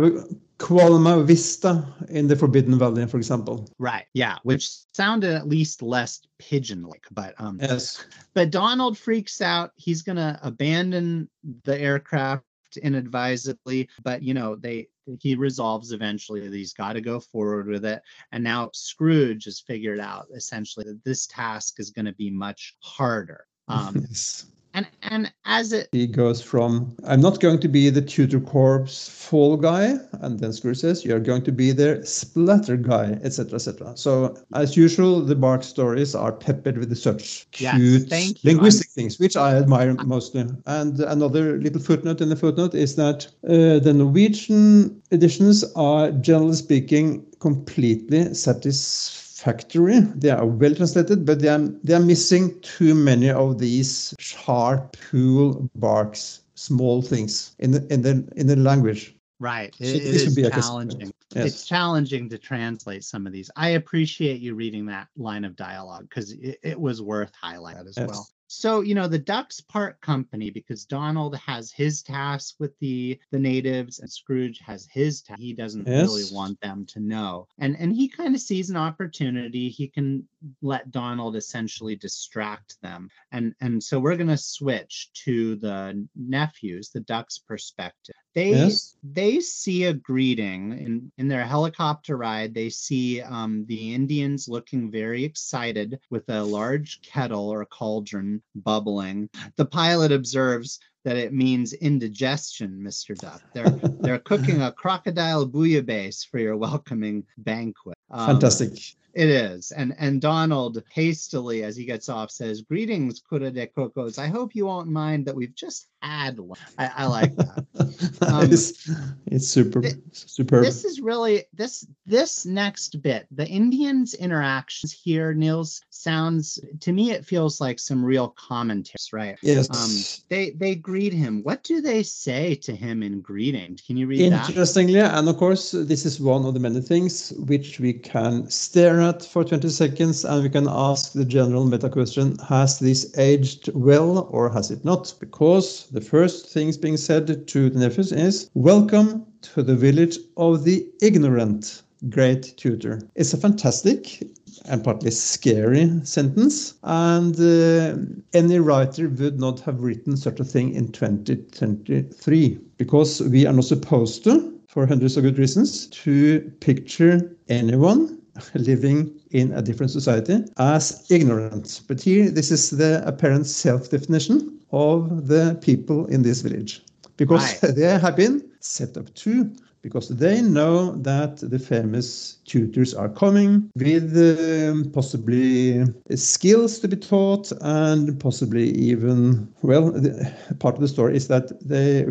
Speaker 3: Qualma Vista in the Forbidden Valley, for example.
Speaker 2: Right. Yeah. Which sounded at least less pigeon-like, but um,
Speaker 3: Yes.
Speaker 2: but Donald freaks out. He's gonna abandon the aircraft inadvisedly, but you know they he resolves eventually that he's got to go forward with it. And now Scrooge has figured out essentially that this task is going to be much harder. Um,
Speaker 3: yes.
Speaker 2: And and as it
Speaker 3: He goes from, I'm not going to be the tutor corps fall guy, and then Scrooge says, You're going to be the splatter guy, etc. etc. So, as usual, the Bark stories are peppered with such
Speaker 2: Yes,
Speaker 3: cute
Speaker 2: thank you.
Speaker 3: linguistic things, which I admire mostly. And another little footnote in the footnote is that uh, the Norwegian editions are, generally speaking, completely satisfactory. They are well translated, but they are, they are missing too many of these sharp, cool barks, small things in the in the in the language.
Speaker 2: Right.
Speaker 3: So
Speaker 2: It, it
Speaker 3: this would be
Speaker 2: challenging.
Speaker 3: Yes.
Speaker 2: It's challenging to translate some of these. I appreciate you reading that line of dialogue because it, it was worth highlighting as
Speaker 3: Yes.
Speaker 2: well. So you know the ducks part company because donald has his task with the the natives and scrooge has his task he doesn't yes. really want them to know. And and he kind of sees an opportunity. He can let donald essentially distract them. And and so we're going to switch to the nephews the ducks perspective they yes. they see a greeting in in their helicopter ride they see um, the indians looking very excited with a large kettle or cauldron bubbling the pilot observes that it means indigestion, Mr. Duck. They're they're cooking a crocodile bouillabaisse for your welcoming banquet.
Speaker 3: Um, Fantastic.
Speaker 2: It is. And and Donald hastily, as he gets off, says, Greetings, Cura de Cocos. I hope you won't mind that we've just had one. I, I like that.
Speaker 3: Um, it's, it's super th- superb.
Speaker 2: This is really this this next bit. The Indians' interactions here, Nils, sounds to me it feels like some real commentaries, right?
Speaker 3: Yes.
Speaker 2: Um, they they greet him. What do they say to him in greeting? Can you read
Speaker 3: Interestingly, that? Interestingly, and of course, this is one of the many things which we can stare at for 20 seconds and we can ask the general meta question Has this aged well or has it not? Because the first things being said to the nephews is Welcome to the village of the ignorant great tutor. It's a fantastic and partly scary sentence, and uh, any writer would not have written such a thing in 2023 because we are not supposed to, for hundreds of good reasons, to picture anyone living in a different society as ignorant. But here, this is the apparent self definition of the people in this village because right. they have been set up to because they know that the famous tutors are coming with um, possibly skills to be taught and possibly even well the, part of the story is that they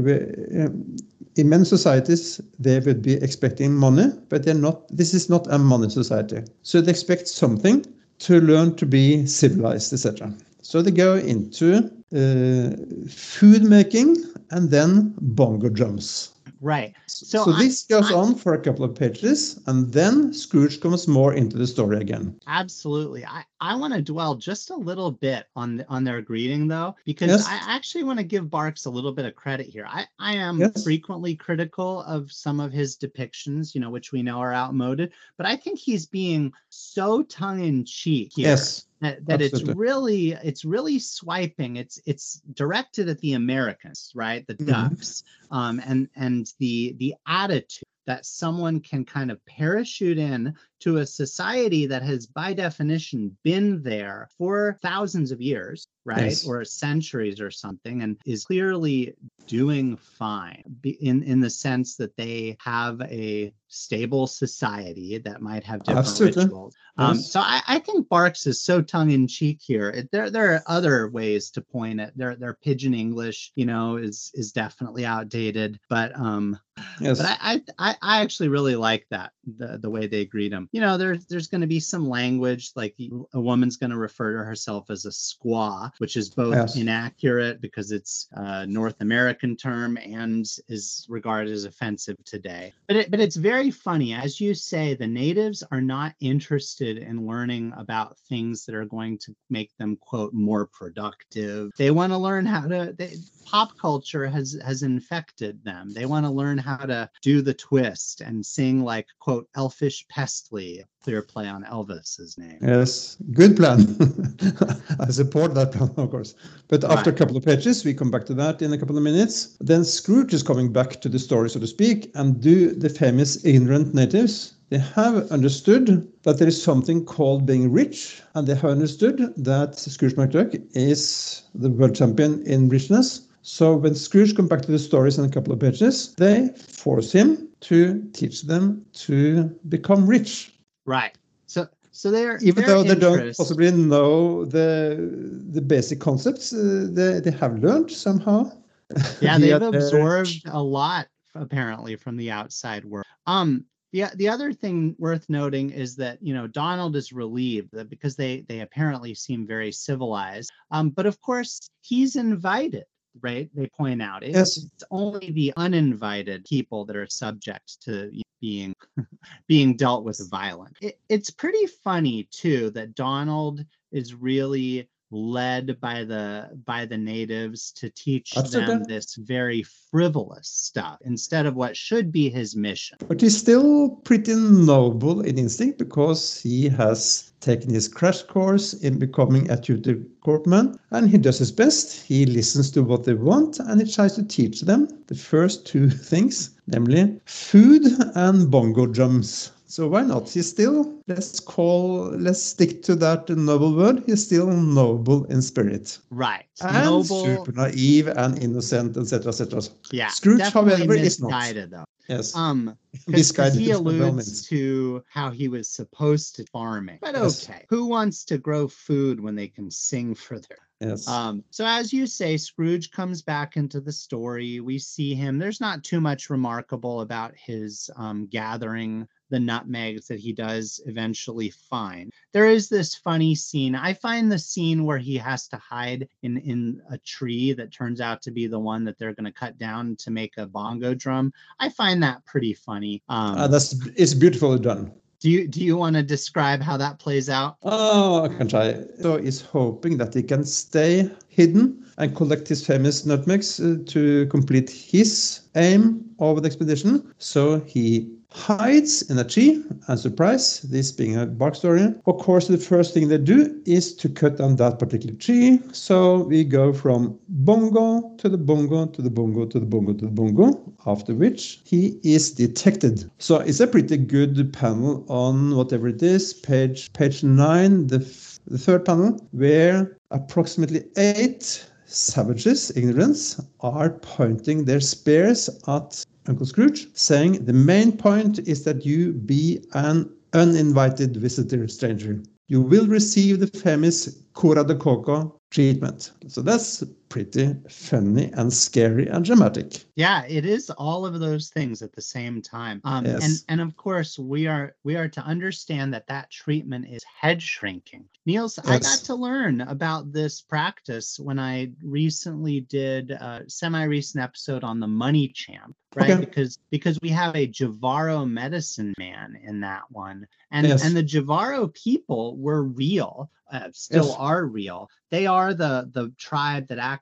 Speaker 3: um, in many societies they would be expecting money but they're not this is not a money society. So they expect something to learn to be civilized etc so they go into uh, food making and then bongo drums
Speaker 2: Right.
Speaker 3: So, so this I, goes I, on for a couple of pages, and then Scrooge comes more into the story again.
Speaker 2: Absolutely. I, I want to dwell just a little bit on on their greeting though, because yes. I actually want to give Barks a little bit of credit here. I, I am yes. frequently critical of some of his depictions, you know, which we know are outmoded, but I think he's being so tongue in cheek here.
Speaker 3: Yes
Speaker 2: that, that it's really it's really swiping it's it's directed at the americans right the mm-hmm. ducks um and and the the attitude that someone can kind of parachute in to a society that has by definition been there for thousands of years right yes. or centuries or something and is clearly doing fine in in the sense that they have a stable society that might have different Absolutely. rituals um, yes. so I, I, think barks is so tongue-in-cheek here it, there there are other ways to point it their their pidgin english you know is is definitely outdated but um yes. but I, I i actually really like that the the way they greet him you know there's there's going to be some language like a woman's going to refer to herself as a squaw which is both yes. inaccurate because it's a north american term and is regarded as offensive today but it, but it's very funny as you say the natives are not interested in learning about things that are going to make them quote more productive they want to learn how to they, pop culture has has infected them. They want to learn how to do the twist and sing like quote Elfish Pestly, clear play on Elvis's name.
Speaker 3: Yes, good plan. I support that plan, of course. But right. after a couple of pages, we come back to that in a couple of minutes. Then Scrooge is coming back to the story, so to speak, and do the famous ignorant natives they have understood that there is something called being rich, and they have understood that Scrooge McDuck is the world champion in richness, so when Scrooge comes back to the stories in a couple of pages, they force him to teach them to become rich.
Speaker 2: Right. So so they're
Speaker 3: even
Speaker 2: though
Speaker 3: they don't possibly know the the basic concepts, uh, they they have learned somehow.
Speaker 2: Yeah, they've absorbed a lot apparently from the outside world. Um, the, the other thing worth noting is that you know Donald is relieved that because they they apparently seem very civilized. Um, but of course he's invited right? They point out it, yes. it's only the uninvited people that are subject to being being dealt with violence. It, it's pretty funny too that Donald is really led by the by the natives to teach
Speaker 3: Absolutely.
Speaker 2: them this very frivolous stuff instead of what should be his mission.
Speaker 3: But he's still pretty noble in instinct because he has taken his crash course in becoming a tutor corpsman and he does his best. He listens to what they want and he tries to teach them the first two things, namely food and bongo drums. So why not? He's still, let's call, let's stick to that noble word. He's still noble in spirit.
Speaker 2: Right.
Speaker 3: And
Speaker 2: Noble.
Speaker 3: super naive and innocent, etc., etc.
Speaker 2: Yeah.
Speaker 3: Scrooge, however, is not.
Speaker 2: misguided though.
Speaker 3: Yes.
Speaker 2: Um, because he
Speaker 3: did by all
Speaker 2: alludes to how he was supposed to farming. But
Speaker 3: Yes.
Speaker 2: okay, who wants to grow food when they can sing for their
Speaker 3: Yes.
Speaker 2: um, so as you say, Scrooge comes back into the story. We see him. There's not too much remarkable about his um, gathering the nutmegs that he does eventually find. There is this funny scene. I find the scene where he has to hide in in a tree that turns out to be the one that they're going to cut down to make a bongo drum. I find that pretty funny. Um,
Speaker 3: Uh, that's it's beautifully done.
Speaker 2: do you do you want to describe how that plays out?
Speaker 3: Oh, I can try. So he's hoping that he can stay hidden and collect his famous nutmegs uh, to complete his aim of the expedition. So he hides in a tree and surprise, this being a bark story. Of course, the first thing they do is to cut down that particular tree. So we go from bongo to the bongo to the bongo to the bongo to the bongo, after which he is detected. So it's a pretty good panel on whatever it is, page page nine, the, f- the third panel, where approximately eight savages, ignorance, are pointing their spears at Uncle Scrooge, saying the main point is that you be an uninvited visitor stranger. You will receive the famous Cura de Coco treatment. So that's pretty funny and scary and dramatic.
Speaker 2: Yeah, it is all of those things at the same time. Um, and
Speaker 3: Yes.
Speaker 2: and of course we are we are to understand that that treatment is head shrinking. Nils, I got to learn about this practice when I recently did a semi-recent episode on the Money Champ, right?
Speaker 3: Okay.
Speaker 2: Because because we have a Jivaro medicine man in that one, and
Speaker 3: Yes.
Speaker 2: and the Jivaro people were real, uh, still
Speaker 3: Yes.
Speaker 2: are real. They are the the tribe that actually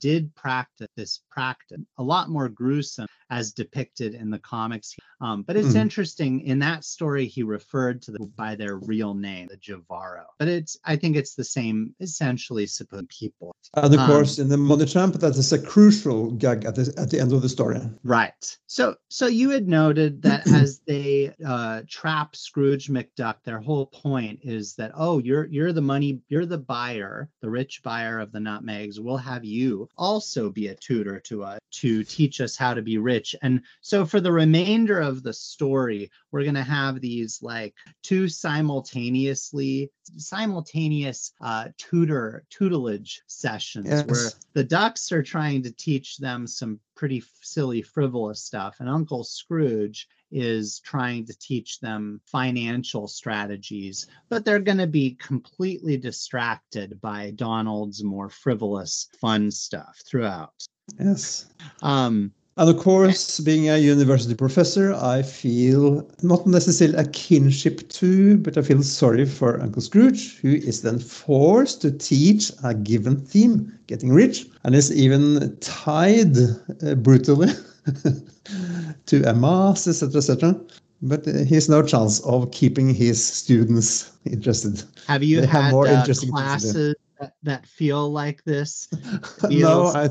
Speaker 2: did practice this practice. A lot more gruesome as depicted in the comics. Um, but it's
Speaker 3: Mhm.
Speaker 2: interesting in that story he referred to them by their real name, the Jivaro. But it's I think it's the same essentially supposed people.
Speaker 3: And of
Speaker 2: Um,
Speaker 3: course, in the Money Champ, that is a crucial gag at the, at the end of the story.
Speaker 2: Right. So so you had noted that as they uh, trap Scrooge McDuck, their whole point is that oh, you're you're the money, you're the buyer, the rich buyer of the nutmegs. We'll have you also be a tutor to us to teach us how to be rich. And so for the remainder of the story, we're gonna have these like two simultaneously simultaneous uh, tutor tutelage sessions where the ducks are trying to teach them some pretty silly frivolous stuff and uncle scrooge is trying to teach them financial strategies but they're going to be completely distracted by donald's more frivolous fun stuff throughout.
Speaker 3: Yes.
Speaker 2: um
Speaker 3: And of course, being a university professor, I feel not necessarily a kinship to, but I feel sorry for Uncle Scrooge, who is then forced to teach a given theme, getting rich, and is even tied uh, brutally to a mass, etc., etc. But uh, he has no chance of keeping his students interested.
Speaker 2: have you
Speaker 3: They have
Speaker 2: had
Speaker 3: more
Speaker 2: uh,
Speaker 3: interesting things to do.
Speaker 2: classes that, that feel like this
Speaker 3: no, I,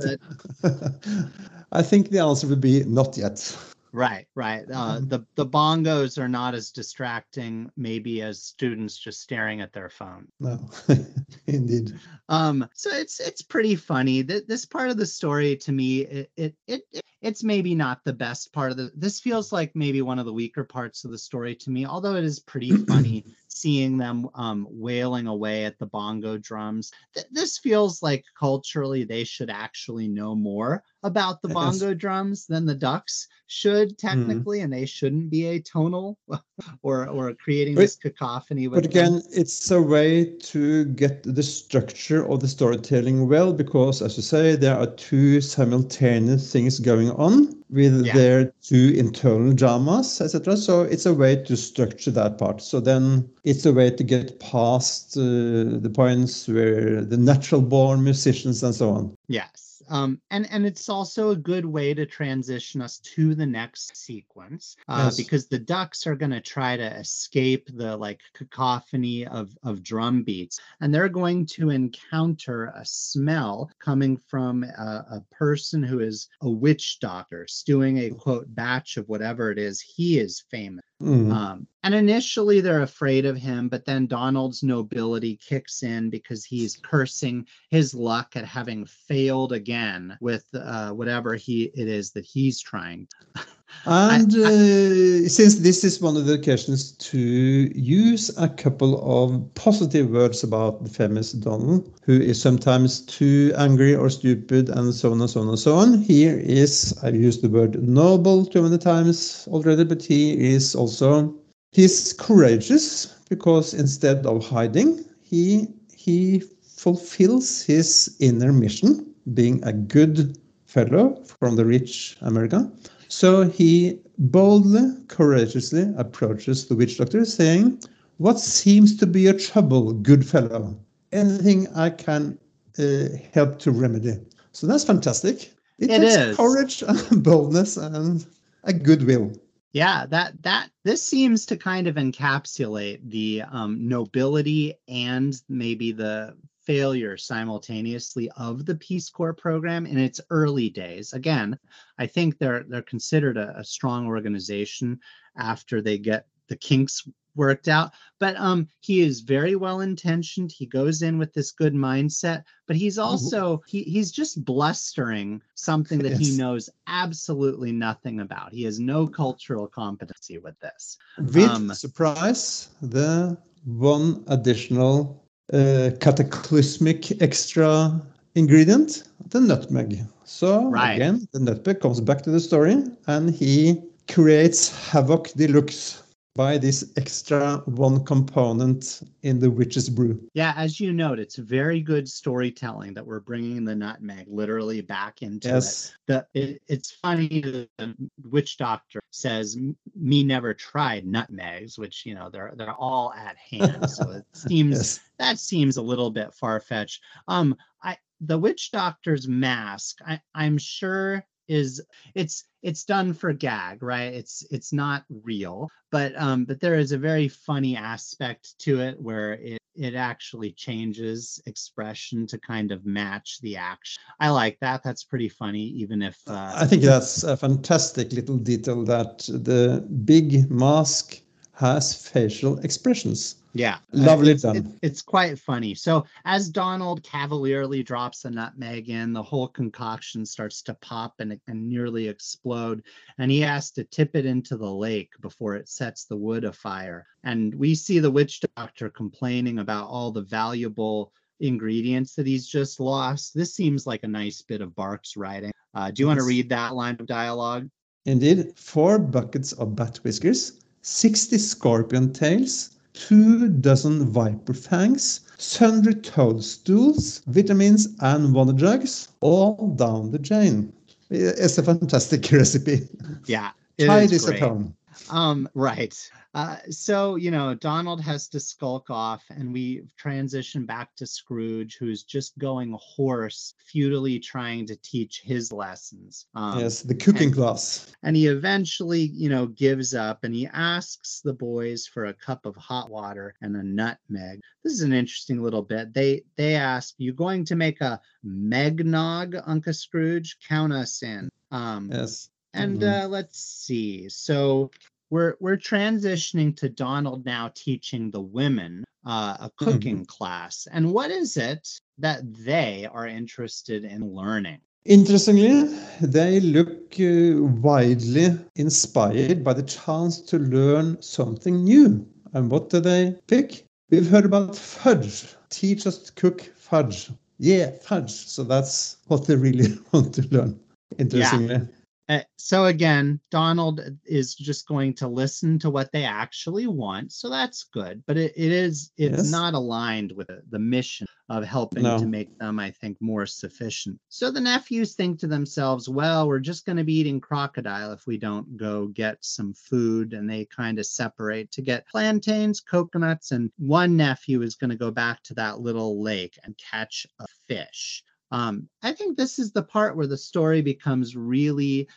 Speaker 3: I think the answer would be not yet.
Speaker 2: Right, right. Uh,
Speaker 3: Mhm.
Speaker 2: the the bongos are not as distracting, maybe, as students just staring at their phone.
Speaker 3: No, indeed.
Speaker 2: Um, so it's it's pretty funny. Th- this part of the story to me, it it it- it's maybe not the best part of the. This feels like maybe one of the weaker parts of the story to me. Although it is pretty funny seeing them um, wailing away at the bongo drums. Th- this feels like culturally they should actually know more about the
Speaker 3: Yes.
Speaker 2: bongo drums than the ducks should technically, and they shouldn't be atonal or or creating
Speaker 3: But-
Speaker 2: this cacophony. With
Speaker 3: But
Speaker 2: them.
Speaker 3: again, it's a way to get the structure of the storytelling well, because as you say, there are two simultaneous things going on. With
Speaker 2: Yeah.
Speaker 3: their two internal dramas, etc. So it's a way to structure that part. So then it's a way to get past uh, the points where the natural born musicians and so on.
Speaker 2: Yes. Um, and and it's also a good way to transition us to the next sequence uh,
Speaker 3: Yes.
Speaker 2: because the ducks are going to try to escape the like cacophony of of drum beats and they're going to encounter a smell coming from a, a person who is a witch doctor stewing a quote batch of whatever it is he is famous
Speaker 3: Mm.
Speaker 2: um, and initially they're afraid of him, but then Donald's nobility kicks in because he's cursing his luck at having failed again with uh, whatever he it is that he's trying.
Speaker 3: And uh, since this is one of the occasions to use a couple of positive words about the famous Donald, who is sometimes too angry or stupid, and so on and so on and so on. Here is, I've used the word noble too many times already, but he is also, he's courageous because instead of hiding, he, he fulfills his inner mission, being a good fellow from the rich America. So he boldly, courageously approaches the witch doctor, saying, What seems to be your trouble, good fellow? Anything I can uh, help to remedy. So that's fantastic. It,
Speaker 2: It
Speaker 3: takes
Speaker 2: is.
Speaker 3: courage and boldness and a goodwill.
Speaker 2: Yeah, that that this seems to kind of encapsulate the um, nobility and maybe the failure simultaneously of the Peace Corps program in its early days. Again, I think they're they're considered a, a strong organization after they get the kinks worked out. But um, he is very well intentioned. He goes in with this good mindset, but he's also he he's just blustering something that he knows absolutely nothing about. He has no cultural competency with this.
Speaker 3: With
Speaker 2: Um,
Speaker 3: surprise, the one additional uh, cataclysmic extra ingredient, the nutmeg. So
Speaker 2: Right.
Speaker 3: again, the nutmeg comes back to the story, and he creates havoc deluxe by this extra one component in the witch's brew.
Speaker 2: Yeah, as you note, it's very good storytelling that we're bringing the nutmeg literally back into it.
Speaker 3: Yes,
Speaker 2: The, it. It's funny the witch doctor says, "Me never tried nutmegs," which you know they're they're all at hand. So it seems
Speaker 3: yes,
Speaker 2: that seems a little bit far fetched. Um, I the witch doctor's mask, I, I'm sure is it's it's done for gag, right? It's it's not real, but um, but there is a very funny aspect to it where it it actually changes expression to kind of match the action. I like that. That's pretty funny, even if uh,
Speaker 3: I think that's a fantastic little detail that the big mask has facial expressions.
Speaker 2: Yeah.
Speaker 3: Lovely
Speaker 2: it's,
Speaker 3: done.
Speaker 2: it- it's quite funny. So as Donald cavalierly drops the nutmeg in, the whole concoction starts to pop and, and nearly explode. And he has to tip it into the lake before it sets the wood afire. And we see the witch doctor complaining about all the valuable ingredients that he's just lost. This seems like a nice bit of Barks writing. Uh, do you want to read that line of dialogue?
Speaker 3: Indeed, four buckets of bat whiskers, 60 scorpion tails, two dozen viper fangs, sundry toadstools, vitamins, and wonder drugs, all down the chain. It's a fantastic recipe.
Speaker 2: Yeah. it
Speaker 3: Try
Speaker 2: is
Speaker 3: this at home.
Speaker 2: Um, right. Uh, so, you know, Donald has to skulk off, and we transition back to Scrooge, who's just going hoarse, futilely trying to teach his lessons. Um,
Speaker 3: yes, the cooking
Speaker 2: and-
Speaker 3: class.
Speaker 2: And he eventually, you know, gives up and he asks the boys for a cup of hot water and a nutmeg. This is an interesting little bit. They they ask, "You going to make a megnog, Uncle Scrooge? Count us in." Um,
Speaker 3: Yes.
Speaker 2: And
Speaker 3: Mhm.
Speaker 2: uh, let's see. So we're we're transitioning to Donald now teaching the women uh, a cooking class. And what is it that they are interested in learning?
Speaker 3: Interestingly, they look uh, widely inspired by the chance to learn something new. And what do they pick? We've heard about fudge. Teach us to cook fudge. Yeah, fudge. So that's what they really want to learn. Interestingly.
Speaker 2: Uh, so again, Donald is just going to listen to what they actually want. So that's good. But it, it is it's
Speaker 3: Yes.
Speaker 2: not aligned with the, the mission of helping
Speaker 3: No.
Speaker 2: to make them, I think, more sufficient. So the nephews think to themselves, well, we're just going to be eating crocodile if we don't go get some food. And they kind of separate to get plantains, coconuts, and one nephew is going to go back to that little lake and catch a fish. Um, I think this is the part where the story becomes really,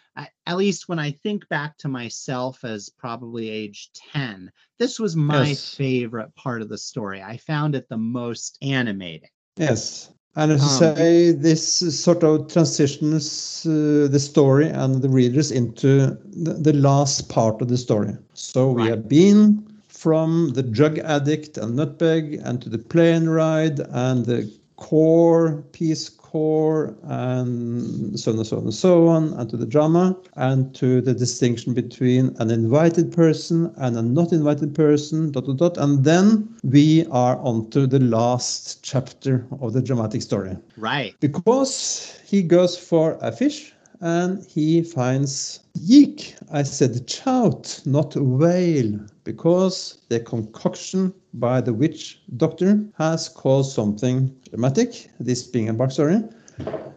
Speaker 2: at least when I think back to myself as probably age 10, this was my
Speaker 3: Yes.
Speaker 2: favorite part of the story. I found it the most animating.
Speaker 3: Yes. And as you
Speaker 2: Um,
Speaker 3: say, this sort of transitions uh, the story and the readers into the, the last part of the story. So we
Speaker 2: Right.
Speaker 3: have been from the drug addict and nutbag and to the plane ride and the core, peace core, and so on and so on and so on, and to the drama, and to the distinction between an invited person and a not invited person, dot, dot, dot. And then we are on to the last chapter of the dramatic story.
Speaker 2: Right.
Speaker 3: Because he goes for a fish and he finds yeek. I said trout, not whale, because the concoction by the witch doctor has caused something dramatic, this being a backstory.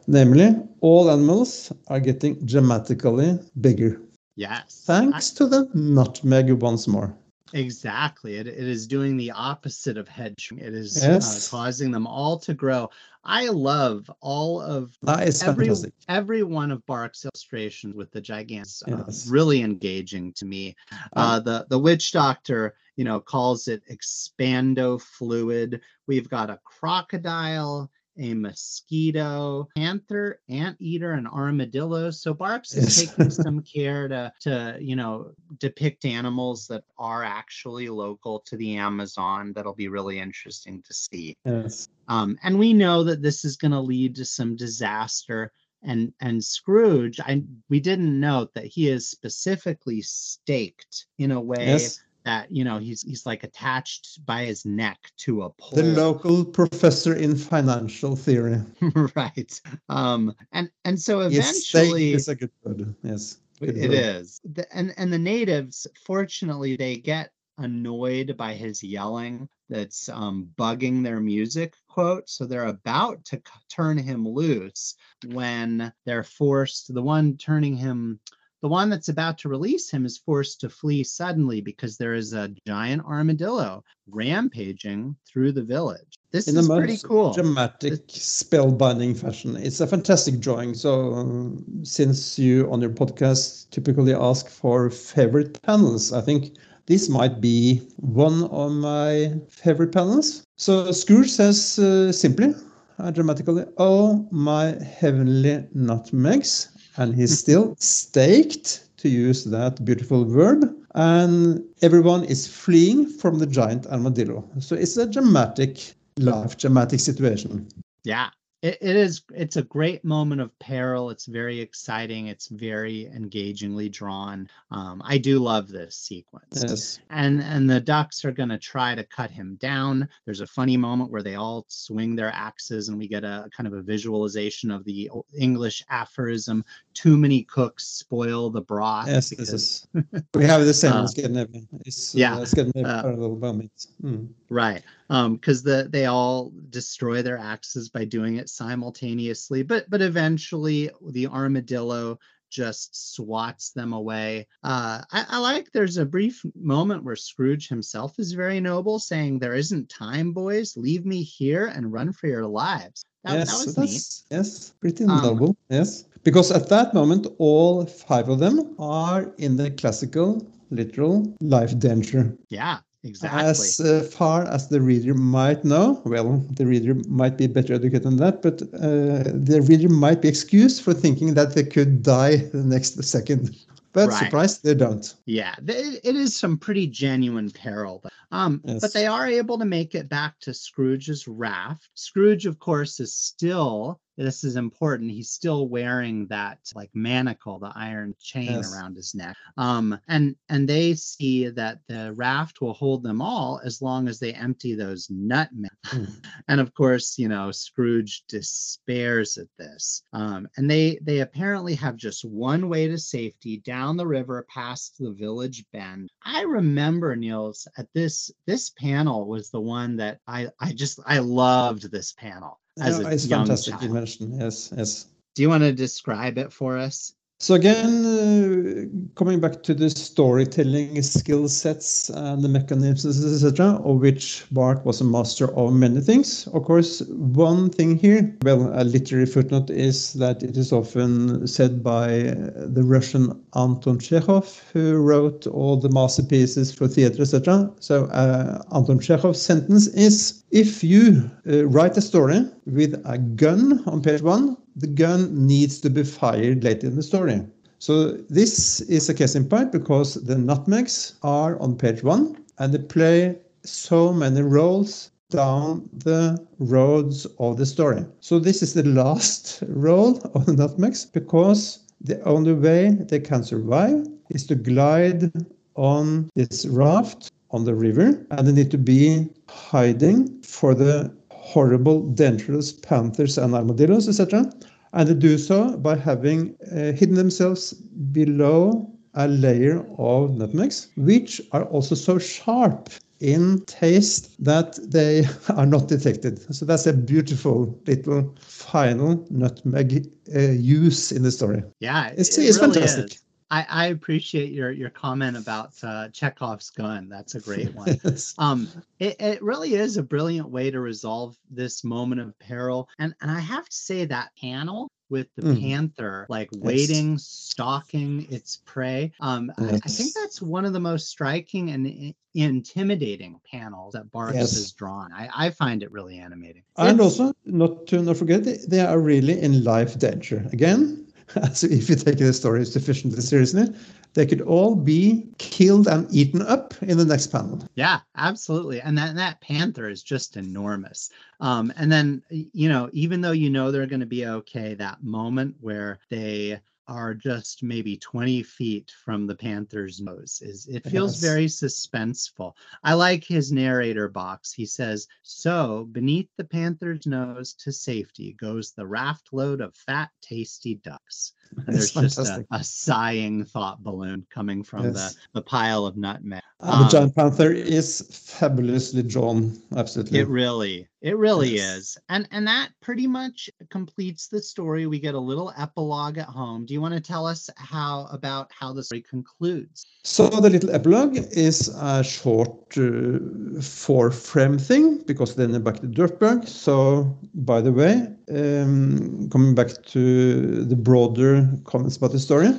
Speaker 3: Namely, all animals are getting dramatically bigger.
Speaker 2: Yes.
Speaker 3: Thanks to the nutmeg once more.
Speaker 2: Exactly. It, it is doing the opposite of hedge. It is
Speaker 3: Yes.
Speaker 2: uh, causing them all to grow. I love all of
Speaker 3: That is
Speaker 2: every
Speaker 3: fantastic.
Speaker 2: every one of Bark's illustrations with the gigants. Uh, really engaging to me.
Speaker 3: Um,
Speaker 2: Uh, the the witch doctor, you know, calls it expando fluid. We've got a crocodile. A mosquito, panther, anteater, and armadillo. So Barks is
Speaker 3: Yes.
Speaker 2: taking some care to, to you know, depict animals that are actually local to the Amazon. That'll be really interesting to see.
Speaker 3: Yes.
Speaker 2: Um, and we know that this is going to lead to some disaster. And and Scrooge, I we didn't note that he is specifically staked in a way
Speaker 3: Yes.
Speaker 2: That you know he's he's like attached by his neck to a pole.
Speaker 3: The local professor in financial theory.
Speaker 2: right. Um, and and so
Speaker 3: Yes,
Speaker 2: eventually
Speaker 3: is a good word. Yes. good
Speaker 2: It
Speaker 3: word.
Speaker 2: is. The, and and the natives, fortunately, they get annoyed by his yelling that's um, bugging their music quote so they're about to c- turn him loose when they're forced the one turning him the one that's about to release him is forced to flee suddenly because there is a giant armadillo rampaging through the village this
Speaker 3: in a
Speaker 2: is pretty
Speaker 3: most
Speaker 2: cool
Speaker 3: dramatic, spellbinding fashion. It's a fantastic drawing. So, um, since you on your podcast typically ask for favorite panels, I think this might be one of my favorite panels. So, Scrooge says uh, simply, uh, dramatically, "Oh my heavenly nutmegs," and he's still staked to use that beautiful verb. And everyone is fleeing from the giant armadillo. So it's a dramatic life dramatic situation.
Speaker 2: Yeah, it, it is. It's a great moment of peril. It's very exciting. It's very engagingly drawn. Um, I do love this sequence.
Speaker 3: Yes.
Speaker 2: And and the ducks are gonna try to cut him down. There's a funny moment where they all swing their axes, and we get a kind of a visualization of the English aphorism: "Too many cooks spoil the broth."
Speaker 3: Yes,
Speaker 2: because-
Speaker 3: this is. We have the same
Speaker 2: Uh,
Speaker 3: in Scandinavia. It's
Speaker 2: yeah,
Speaker 3: uh, Scandinavian
Speaker 2: uh,
Speaker 3: parallel moment. Mm.
Speaker 2: Right. Um, because the they all destroy their axes by doing it simultaneously, but but eventually the armadillo just swats them away. Uh, I, I like there's a brief moment where Scrooge himself is very noble, saying, There isn't time, boys, leave me here and run for your lives. That,
Speaker 3: yes,
Speaker 2: that was neat.
Speaker 3: yes, pretty
Speaker 2: Um,
Speaker 3: noble. Yes, because at that moment, all five of them are in the classical, literal life danger.
Speaker 2: Yeah, exactly.
Speaker 3: As uh, far as the reader might know, well, the reader might be better educated than that, but uh, the reader might be excused for thinking that they could die the next second. But
Speaker 2: Right.
Speaker 3: surprise, they don't.
Speaker 2: Yeah, it is some pretty genuine peril. but- Um,
Speaker 3: Yes.
Speaker 2: but they are able to make it back to Scrooge's raft. Scrooge, of course, is still this is important. He's still wearing that like manacle, the iron chain
Speaker 3: Yes.
Speaker 2: around his neck. Um, and and they see that the raft will hold them all as long as they empty those nutmegs.
Speaker 3: Mm.
Speaker 2: And of course, you know, Scrooge despairs at this. Um, and they they apparently have just one way to safety down the river past the village bend. I remember Nils at this this panel was the one that I I just I loved this panel as
Speaker 3: Yeah,
Speaker 2: a
Speaker 3: it's
Speaker 2: young
Speaker 3: fantastic
Speaker 2: child.
Speaker 3: invention. Yes, yes.
Speaker 2: Do you want to describe it for us?
Speaker 3: So again, uh, coming back to the storytelling skill sets and the mechanisms, etc., of which Bart was a master of many things. Of course, one thing here, well, a literary footnote is that it is often said by uh, the Russian Anton Chekhov, who wrote all the masterpieces for theater, etc. So uh, Anton Chekhov's sentence is: If you uh, write a story with a gun on page one, the gun needs to be fired later in the story. So this is a case in point because the nutmegs are on page one and they play so many roles down the roads of the story. So this is the last role of the nutmegs because the only way they can survive is to glide on this raft on the river and they need to be hiding for the horrible, dangerous panthers and armadillos, etc. And they do so by having uh, hidden themselves below a layer of nutmegs, which are also so sharp in taste that they are not detected. So that's a beautiful little final nutmeg uh, use in the story.
Speaker 2: Yeah,
Speaker 3: It's,
Speaker 2: it
Speaker 3: it's
Speaker 2: really
Speaker 3: fantastic.
Speaker 2: is. I, I appreciate your your comment about uh, Chekhov's gun. That's a great one.
Speaker 3: Yes.
Speaker 2: um it, it really is a brilliant way to resolve this moment of peril and and i have to say that panel with the
Speaker 3: Mhm.
Speaker 2: panther like waiting stalking its prey um I, I think that's one of the most striking and i- intimidating panels that barks
Speaker 3: Yes.
Speaker 2: has drawn i i find it really animating
Speaker 3: And
Speaker 2: It's-
Speaker 3: also, not to not forget, they- they are really in life danger. Again, so if you take the story sufficiently seriously, they could all be killed and eaten up in the next panel.
Speaker 2: Yeah, absolutely. And that that panther is just enormous. Um, and then you know, even though you know they're going to be okay, that moment where they are just maybe 20 feet from the panther's nose is it feels
Speaker 3: Yes.
Speaker 2: very suspenseful. I like his narrator box. He says, "So beneath the panther's nose to safety goes the raft load of fat, tasty ducks." There's just a, a sighing thought balloon coming from
Speaker 3: Yes.
Speaker 2: the the pile of nutmeg.
Speaker 3: The
Speaker 2: Um,
Speaker 3: giant panther is fabulously drawn. Absolutely.
Speaker 2: It really, it really
Speaker 3: Yes.
Speaker 2: is. And and that pretty much completes the story. We get a little epilogue at home. Do you want to tell us how about how the story concludes?
Speaker 3: So the little epilogue is a short uh, four frame thing because then they're back to Duckburg. So by the way, um, coming back to the broader comments about the story,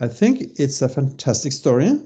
Speaker 3: I think it's a fantastic story.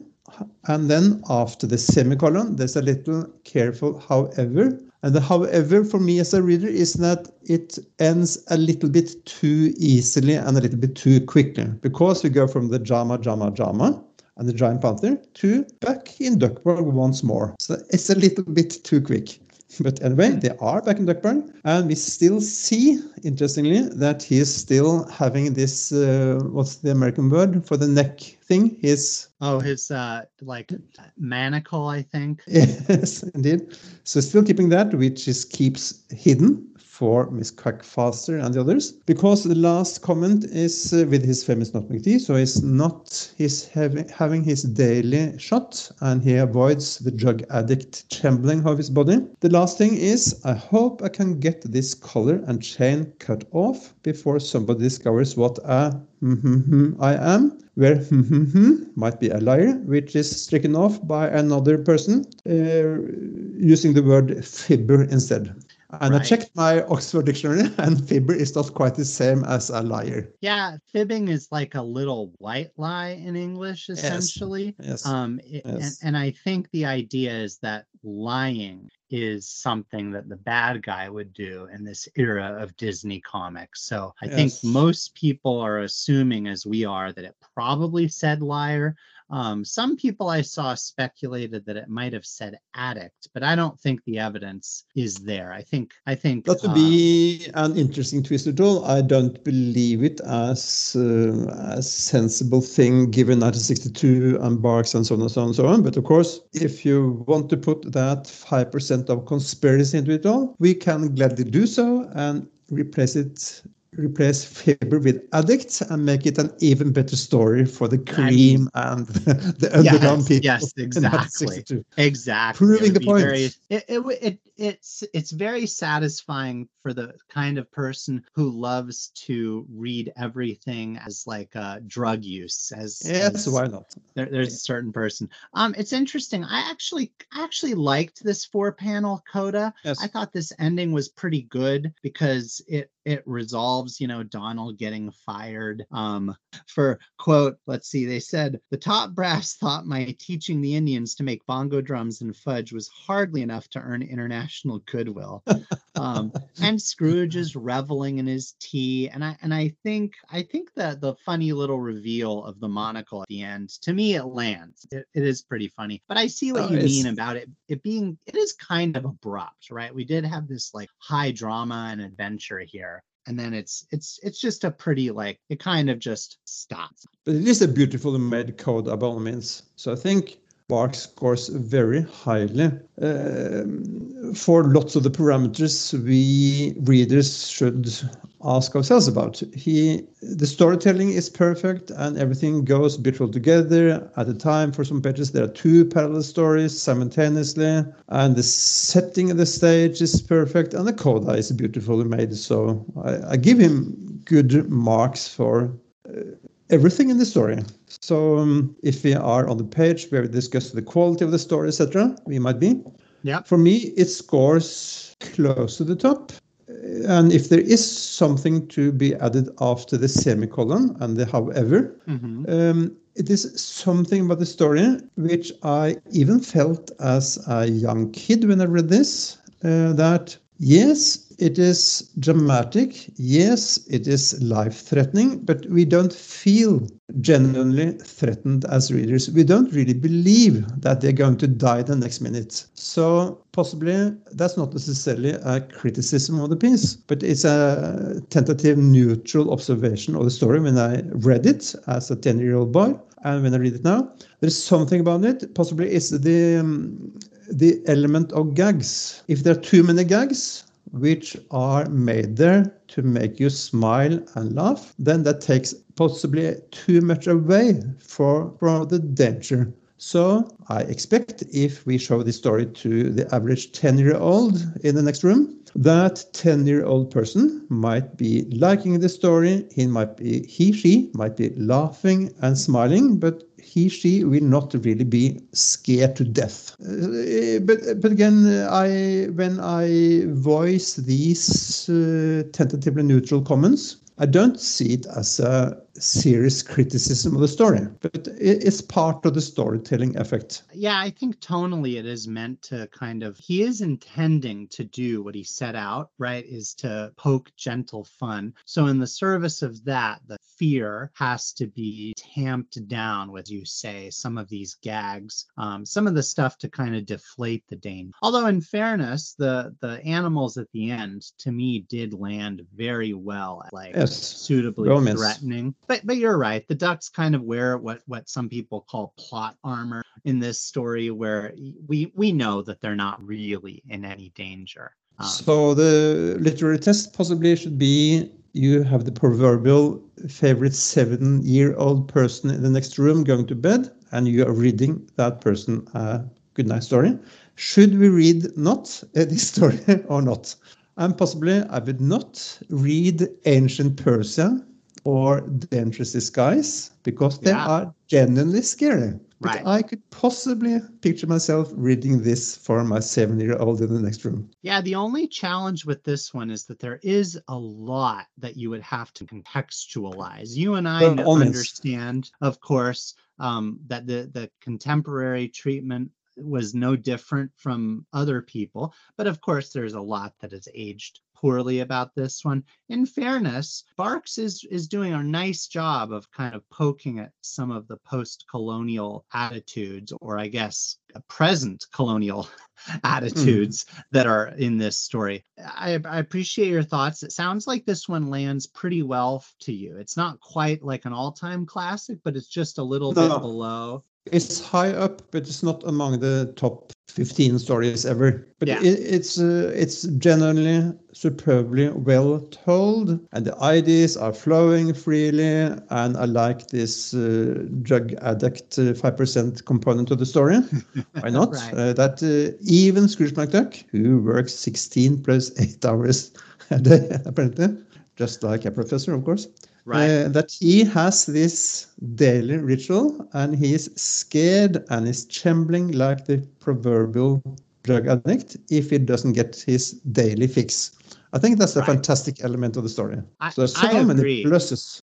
Speaker 3: And then after the semicolon, there's a little careful however. And the however for me as a reader is that it ends a little bit too easily and a little bit too quickly because we go from the Jama, Jama, Jama and the giant panther to back in Duckburg once more. So it's a little bit too quick. But anyway, they are back in Duckburg, and we still see, interestingly, that he is still having this uh, what's the American word for the neck thing? His
Speaker 2: Oh, his uh like manacle, I think.
Speaker 3: yes, indeed. So still keeping that, which is keeps hidden for Miss Quackfaster and the others, because the last comment is uh, with his famous nutmeg tea. So he's not he's having having his daily shot, and he avoids the drug addict trembling of his body. The last thing is, I hope I can get this collar and chain cut off before somebody discovers what a I am, where might be a liar, which is stricken off by another person uh, using the word fibber instead. And I checked my Oxford dictionary, and fibber is not quite the same as a liar.
Speaker 2: Yeah, fibbing is like a little white lie in English, essentially.
Speaker 3: Yes.
Speaker 2: Um, it- and,
Speaker 3: Yes.
Speaker 2: and I think the idea is that lying is something that the bad guy would do in this era of Disney comics. So I think most people are assuming, as we are, that it probably said liar. Um, some people I saw speculated that it might have said addict, but I don't think the evidence is there. I think I think
Speaker 3: that would
Speaker 2: uh,
Speaker 3: be an interesting twist at all. I don't believe it as uh, a sensible thing given 1962 and Barks and so on and so on and so on. But of course, if you want to put that 5% of conspiracy into it all, we can gladly do so and replace it replace Fibber with Addict and make it an even better story for the cream I mean, and the underground
Speaker 2: yes,
Speaker 3: people.
Speaker 2: Yes, exactly. Exactly.
Speaker 3: Proving the point.
Speaker 2: Very, it, it, it, it's it's very satisfying for the kind of person who loves to read everything as like uh, drug use. As
Speaker 3: yes,
Speaker 2: as
Speaker 3: why not?
Speaker 2: There, there's a certain person. Um, it's interesting. I actually I actually liked this four panel coda.
Speaker 3: Yes.
Speaker 2: I thought this ending was pretty good because it it resolves you know donald getting fired um for quote let's see they said the top brass thought my teaching the indians to make bongo drums and fudge was hardly enough to earn international goodwill. Um and scrooge is reveling in his tea and i and i think i think that the funny little reveal of the monocle at the end to me it lands. It, it is pretty funny but i see what
Speaker 3: Oh,
Speaker 2: you
Speaker 3: it's-
Speaker 2: mean about it it being it is kind of abrupt right? We did have this like high drama and adventure here and then it's it's it's just a pretty like it kind of just stops
Speaker 3: But it is a beautiful made code all means. So I think Barks scores very highly. Um, for lots of the parameters we readers should ask ourselves about. He, the storytelling is perfect and everything goes beautiful together. At the time, for some pages, there are two parallel stories simultaneously, and the setting of the stage is perfect, and the coda is beautifully made. So I, I give him good marks for everything in the story. So um, if we are on the page where we discuss the quality of the story, etc., we might be.
Speaker 2: yeah
Speaker 3: For me, it scores close to the top. And if there is something to be added after the semicolon and the however,
Speaker 2: hmm
Speaker 3: um, it is something about the story which I even felt as a young kid when I read this uh, that yes, it is dramatic, yes, it is life threatening, but we don't feel genuinely threatened as readers. We don't really believe that they're going to die the next minute. So possibly that's not necessarily a criticism of the piece, but it's a tentative neutral observation of the story when I read it as a 10 year old boy and when I read it now. There's something about it. Possibly it's the um, the element of gags. If there are too many gags, which are made there to make you smile and laugh, then that takes possibly too much away for, from the danger. So I expect if we show this story to the average 10 year old in the next room, that 10 year old person might be liking the story. He might be, he, she might be laughing and smiling, but he, she will not really be scared to death. Uh, but, but again, I, when I voice these uh, tentatively neutral comments, I don't see it as a serious criticism of the story, but it's part of the storytelling effect.
Speaker 2: yeah i think tonally it is meant to kind of he is intending to do what he set out right is to poke gentle fun so in the service of that the fear has to be tamped down with you say some of these gags um, some of the stuff to kind of deflate the danger although in fairness the the animals at the end to me did land very well like
Speaker 3: Yes.
Speaker 2: suitably
Speaker 3: meant.
Speaker 2: threatening but but you're right the ducks kind of wear what what some people call plot armor in this story where we we know that they're not really in any danger um,
Speaker 3: So the literary test possibly should be you have the proverbial favorite seven-year-old person in the next room going to bed, and you are reading that person a good night story. Should we read not uh, this story or not? And possibly I would not read Ancient Persia or Dangerous Disguise because they
Speaker 2: Yeah.
Speaker 3: are genuinely scary. But
Speaker 2: Right.
Speaker 3: I could possibly picture myself reading this for my seven-year-old in the next room.
Speaker 2: Yeah, the only challenge with this one is that there is a lot that you would have to contextualize. You and I
Speaker 3: Well,
Speaker 2: kn-
Speaker 3: almost.
Speaker 2: understand, of course, um, that the the contemporary treatment was no different from other people. But of course, there's a lot that has aged poorly about this one. In fairness, Barks is is doing a nice job of kind of poking at some of the post-colonial attitudes, or I guess present colonial attitudes mm. that are in this story. I, I, appreciate your thoughts. It sounds like this one lands pretty well to you. It's not quite like an all-time classic, but it's just a little no. bit below.
Speaker 3: It's high up, but it's not among the top 15 stories ever. But yeah. it, it's uh, it's generally superbly well told, and the ideas are flowing freely. And I like this uh, drug addict uh, five percent component of the story. Why not? right. Uh, that uh, even Scrooge McDuck, who works 16 plus eight hours a day apparently, just like a professor, of course right. Uh, that he has this daily ritual and he is scared and is trembling like the proverbial drug addict if he doesn't get his daily fix. I think that's a right. fantastic element of the story.
Speaker 2: I, so there's so I many pluses.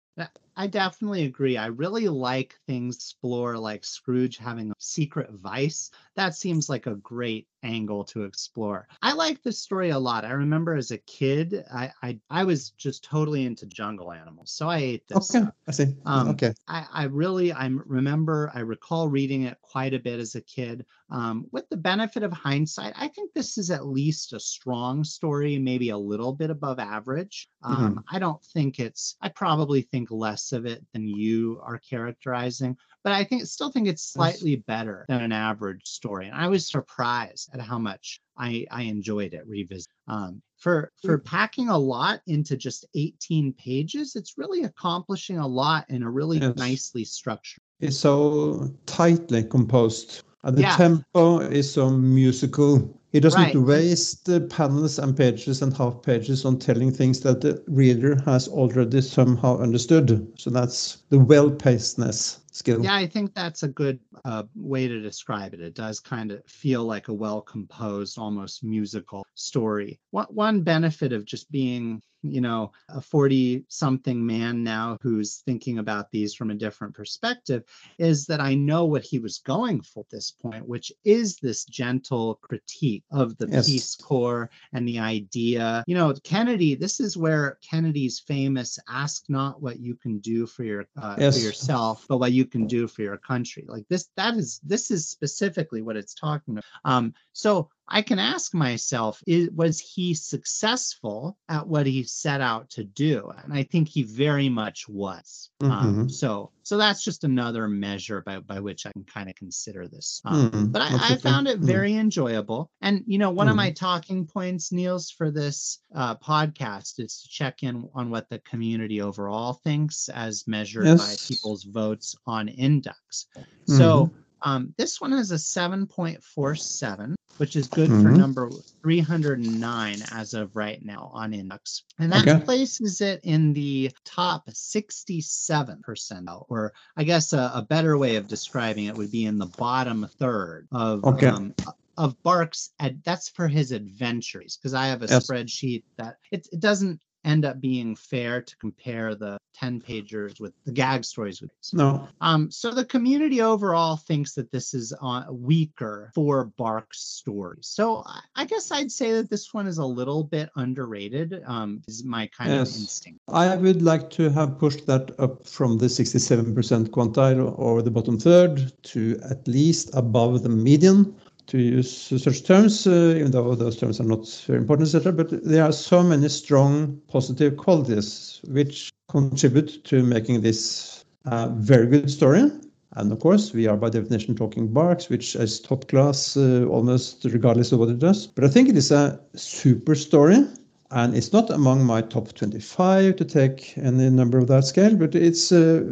Speaker 2: I definitely agree. I really like things explore like Scrooge having a secret vice. That seems like a great angle to explore. I like this story a lot. I remember as a kid, I I, I was just totally into jungle animals, so I ate this.
Speaker 3: Okay, I see. Um, okay,
Speaker 2: I, I really I remember I recall reading it quite a bit as a kid. Um, with the benefit of hindsight, I think this is at least a strong story, maybe a little bit above average. Um, mm-hmm. I don't think it's. I probably think less of it than you are characterizing, but I think still think it's slightly better than an average story. And I was surprised at how much I, I enjoyed it revisit. Um, for for packing a lot into just 18 pages, it's really accomplishing a lot in a really yes. nicely structured.
Speaker 3: It's so tightly composed. And the yeah. tempo is so musical. It doesn't right. waste the panels and pages and half pages on telling things that the reader has already somehow understood. So that's the well pacedness skill.
Speaker 2: Yeah, I think that's a good uh, way to describe it. It does kind of feel like a well composed, almost musical story. One, one benefit of just being you know, a 40 something man now who's thinking about these from a different perspective is that I know what he was going for at this point, which is this gentle critique of the yes. Peace Corps and the idea. You know, Kennedy, this is where Kennedy's famous ask not what you can do for your uh, yes. for yourself, but what you can do for your country. Like this, that is this is specifically what it's talking about. Um, so I can ask myself, is, was he successful at what he set out to do? And I think he very much was. Um, mm-hmm. Um, so, so that's just another measure by, by which I can kind of consider this. Um, mm-hmm. But I, I, found it mm-hmm. very mm-hmm. enjoyable. And, you know, one of my mm-hmm. talking points, Nils, for this uh, podcast is to check in on what the community overall thinks as measured yes. by people's votes on Inducks. So, mm-hmm. Um, this one has a 7.47, which is good mm-hmm. for number 309 as of right now on Inducks. And that okay. places it in the top 67 percentile, or I guess a, a, better way of describing it would be in the bottom third of. Okay. Um, of Barks, ad, that's for his adventures because I have a yes. spreadsheet that it, it doesn't end up being fair to compare the 10 pagers with the gag stories with
Speaker 3: no.
Speaker 2: Um so the community overall thinks that this is uh, weaker for Barks' stories. So i guess i'd say that this one is a little bit underrated um is my kind yes. of instinct.
Speaker 3: I would like to have pushed that up from the 67% quantile or the bottom third to at least above the median to use such terms, uh, even though those terms are not very important, etc. But there are so many strong positive qualities which contribute to making this a very good story. And of course, we are by definition talking Barks, which is top class uh, almost regardless of what it does. But I think it is a super story. And it's not among my top 25 to take any number of that scale, but it's uh,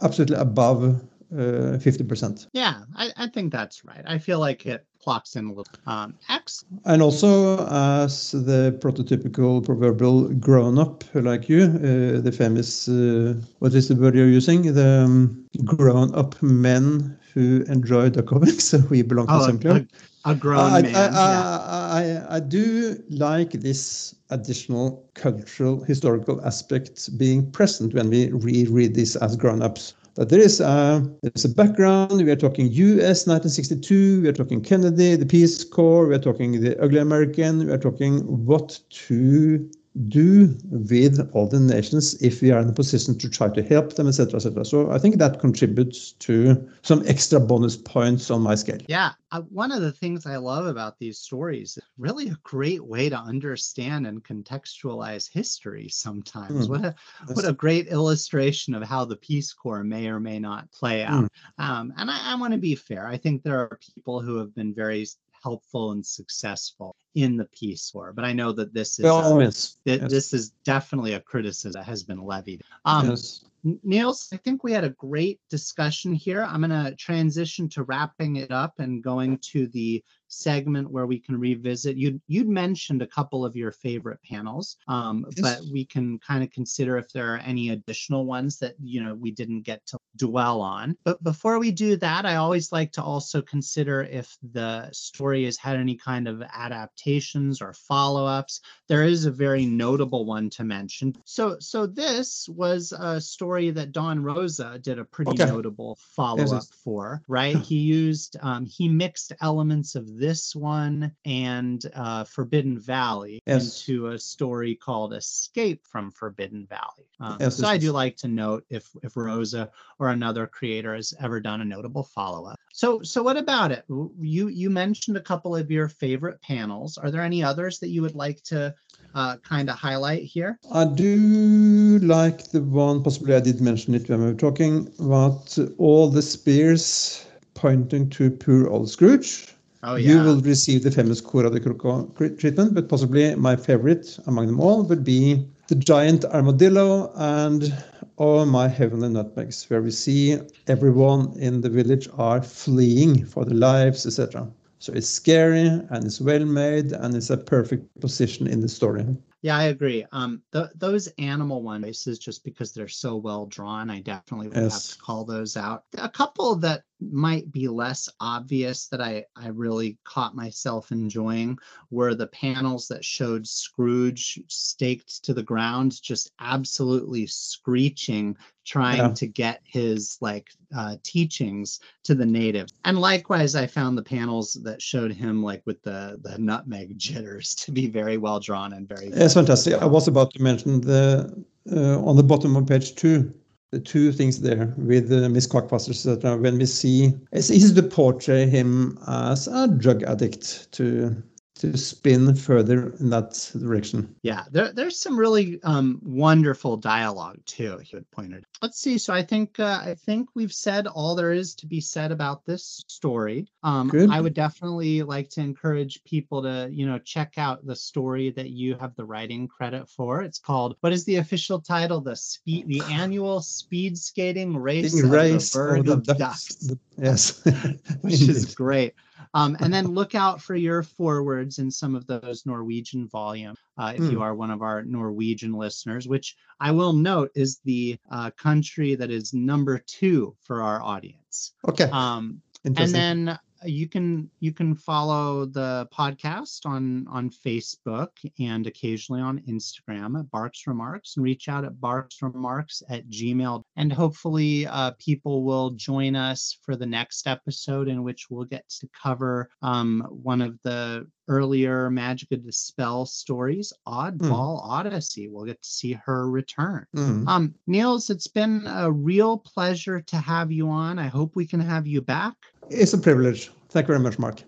Speaker 3: absolutely above uh, 50%.
Speaker 2: Yeah, I, I, think that's right. I feel like it clocks in a little. Um, X.
Speaker 3: And also, as the prototypical proverbial grown up like you, uh, the famous, uh, what is the word you're using? The um, grown up men who enjoy the comics. So we belong to oh, the same club.
Speaker 2: A, a grown I, man. I,
Speaker 3: I, yeah. I, I do like this additional cultural historical aspect being present when we reread this as grown ups that there is a, there's a background. We are talking US 1962, we are talking Kennedy, the Peace Corps, we are talking the ugly American, we are talking what to do with all the nations if we are in a position to try to help them, etc., etc. So I think that contributes to some extra bonus points on my scale.
Speaker 2: Yeah, uh, one of the things I love about these stories, really a great way to understand and contextualize history. Sometimes, mm. what a That's... what a great illustration of how the Peace Corps may or may not play out. Mm. Um, and I, I want to be fair. I think there are people who have been very helpful and successful in the Peace Corps. But I know that this is
Speaker 3: yes.
Speaker 2: th- yes. this is definitely a criticism that has been levied. Um, yes. Nils, I think we had a great discussion here. I'm going to transition to wrapping it up and going to the segment where we can revisit. You'd, you'd mentioned a couple of your favorite panels, um, yes. but we can kind of consider if there are any additional ones that you know we didn't get to dwell on. But before we do that, I always like to also consider if the story has had any kind of adaptations or follow-ups. There is a very notable one to mention. So so this was a story that Don Rosa did a pretty okay. notable follow-up yes. for. Right, he used um, he mixed elements of this one and uh, Forbidden Valley yes. into a story called Escape from Forbidden Valley. Um, yes, so I do like to note if if Rosa or another creator has ever done a notable follow up. So so what about it? You you mentioned a couple of your favorite panels. Are there any others that you would like to uh, kind of highlight here?
Speaker 3: I do like the one. Possibly I did mention it when we were talking about all the spears pointing to poor old Scrooge. Oh, yeah. You will receive the famous Cura de Coco treatment, but possibly my favorite among them all would be the giant armadillo and oh my heavenly nutmegs, where we see everyone in the village are fleeing for their lives, etc. So it's scary and it's well made and it's a perfect position in the story.
Speaker 2: Yeah, I agree. Um, th- those animal ones, just because they're so well drawn, I definitely would yes. have to call those out. A couple that might be less obvious that I, I really caught myself enjoying were the panels that showed Scrooge staked to the ground, just absolutely screeching, trying yeah. to get his like uh, teachings to the natives. And likewise, I found the panels that showed him like with the the nutmeg jitters to be very well drawn and very.
Speaker 3: That's fantastic. I was about to mention the uh, on the bottom of page two the two things there with uh, Miss Quackfaster, etc. When we see, it's easy to portray him as a drug addict to to spin further in that direction.
Speaker 2: Yeah, there, there's some really um, wonderful dialogue too. He had pointed. Let's see. So I think uh, I think we've said all there is to be said about this story. Um, Good. I would definitely like to encourage people to you know check out the story that you have the writing credit for. It's called what is the official title? The speed, the annual speed skating race, race of the bird of, ducks. ducks.
Speaker 3: Yes,
Speaker 2: which is great. Um, and then look out for your forwards in some of those Norwegian volume uh, if mm. you hmm. are one of our Norwegian listeners, which I will note is the uh, country that is number two for our audience.
Speaker 3: Okay.
Speaker 2: Um, and then you can you can follow the podcast on on facebook and occasionally on instagram at barks remarks and reach out at barks remarks at gmail and hopefully uh, people will join us for the next episode in which we'll get to cover um, one of the earlier Magica de Spell stories, Oddball mm. Odyssey. We'll get to see her return. Mm. Um, Nils, it's been a real pleasure to have you on. I hope we can have you back.
Speaker 3: It's a privilege. Thank you very much, Mark.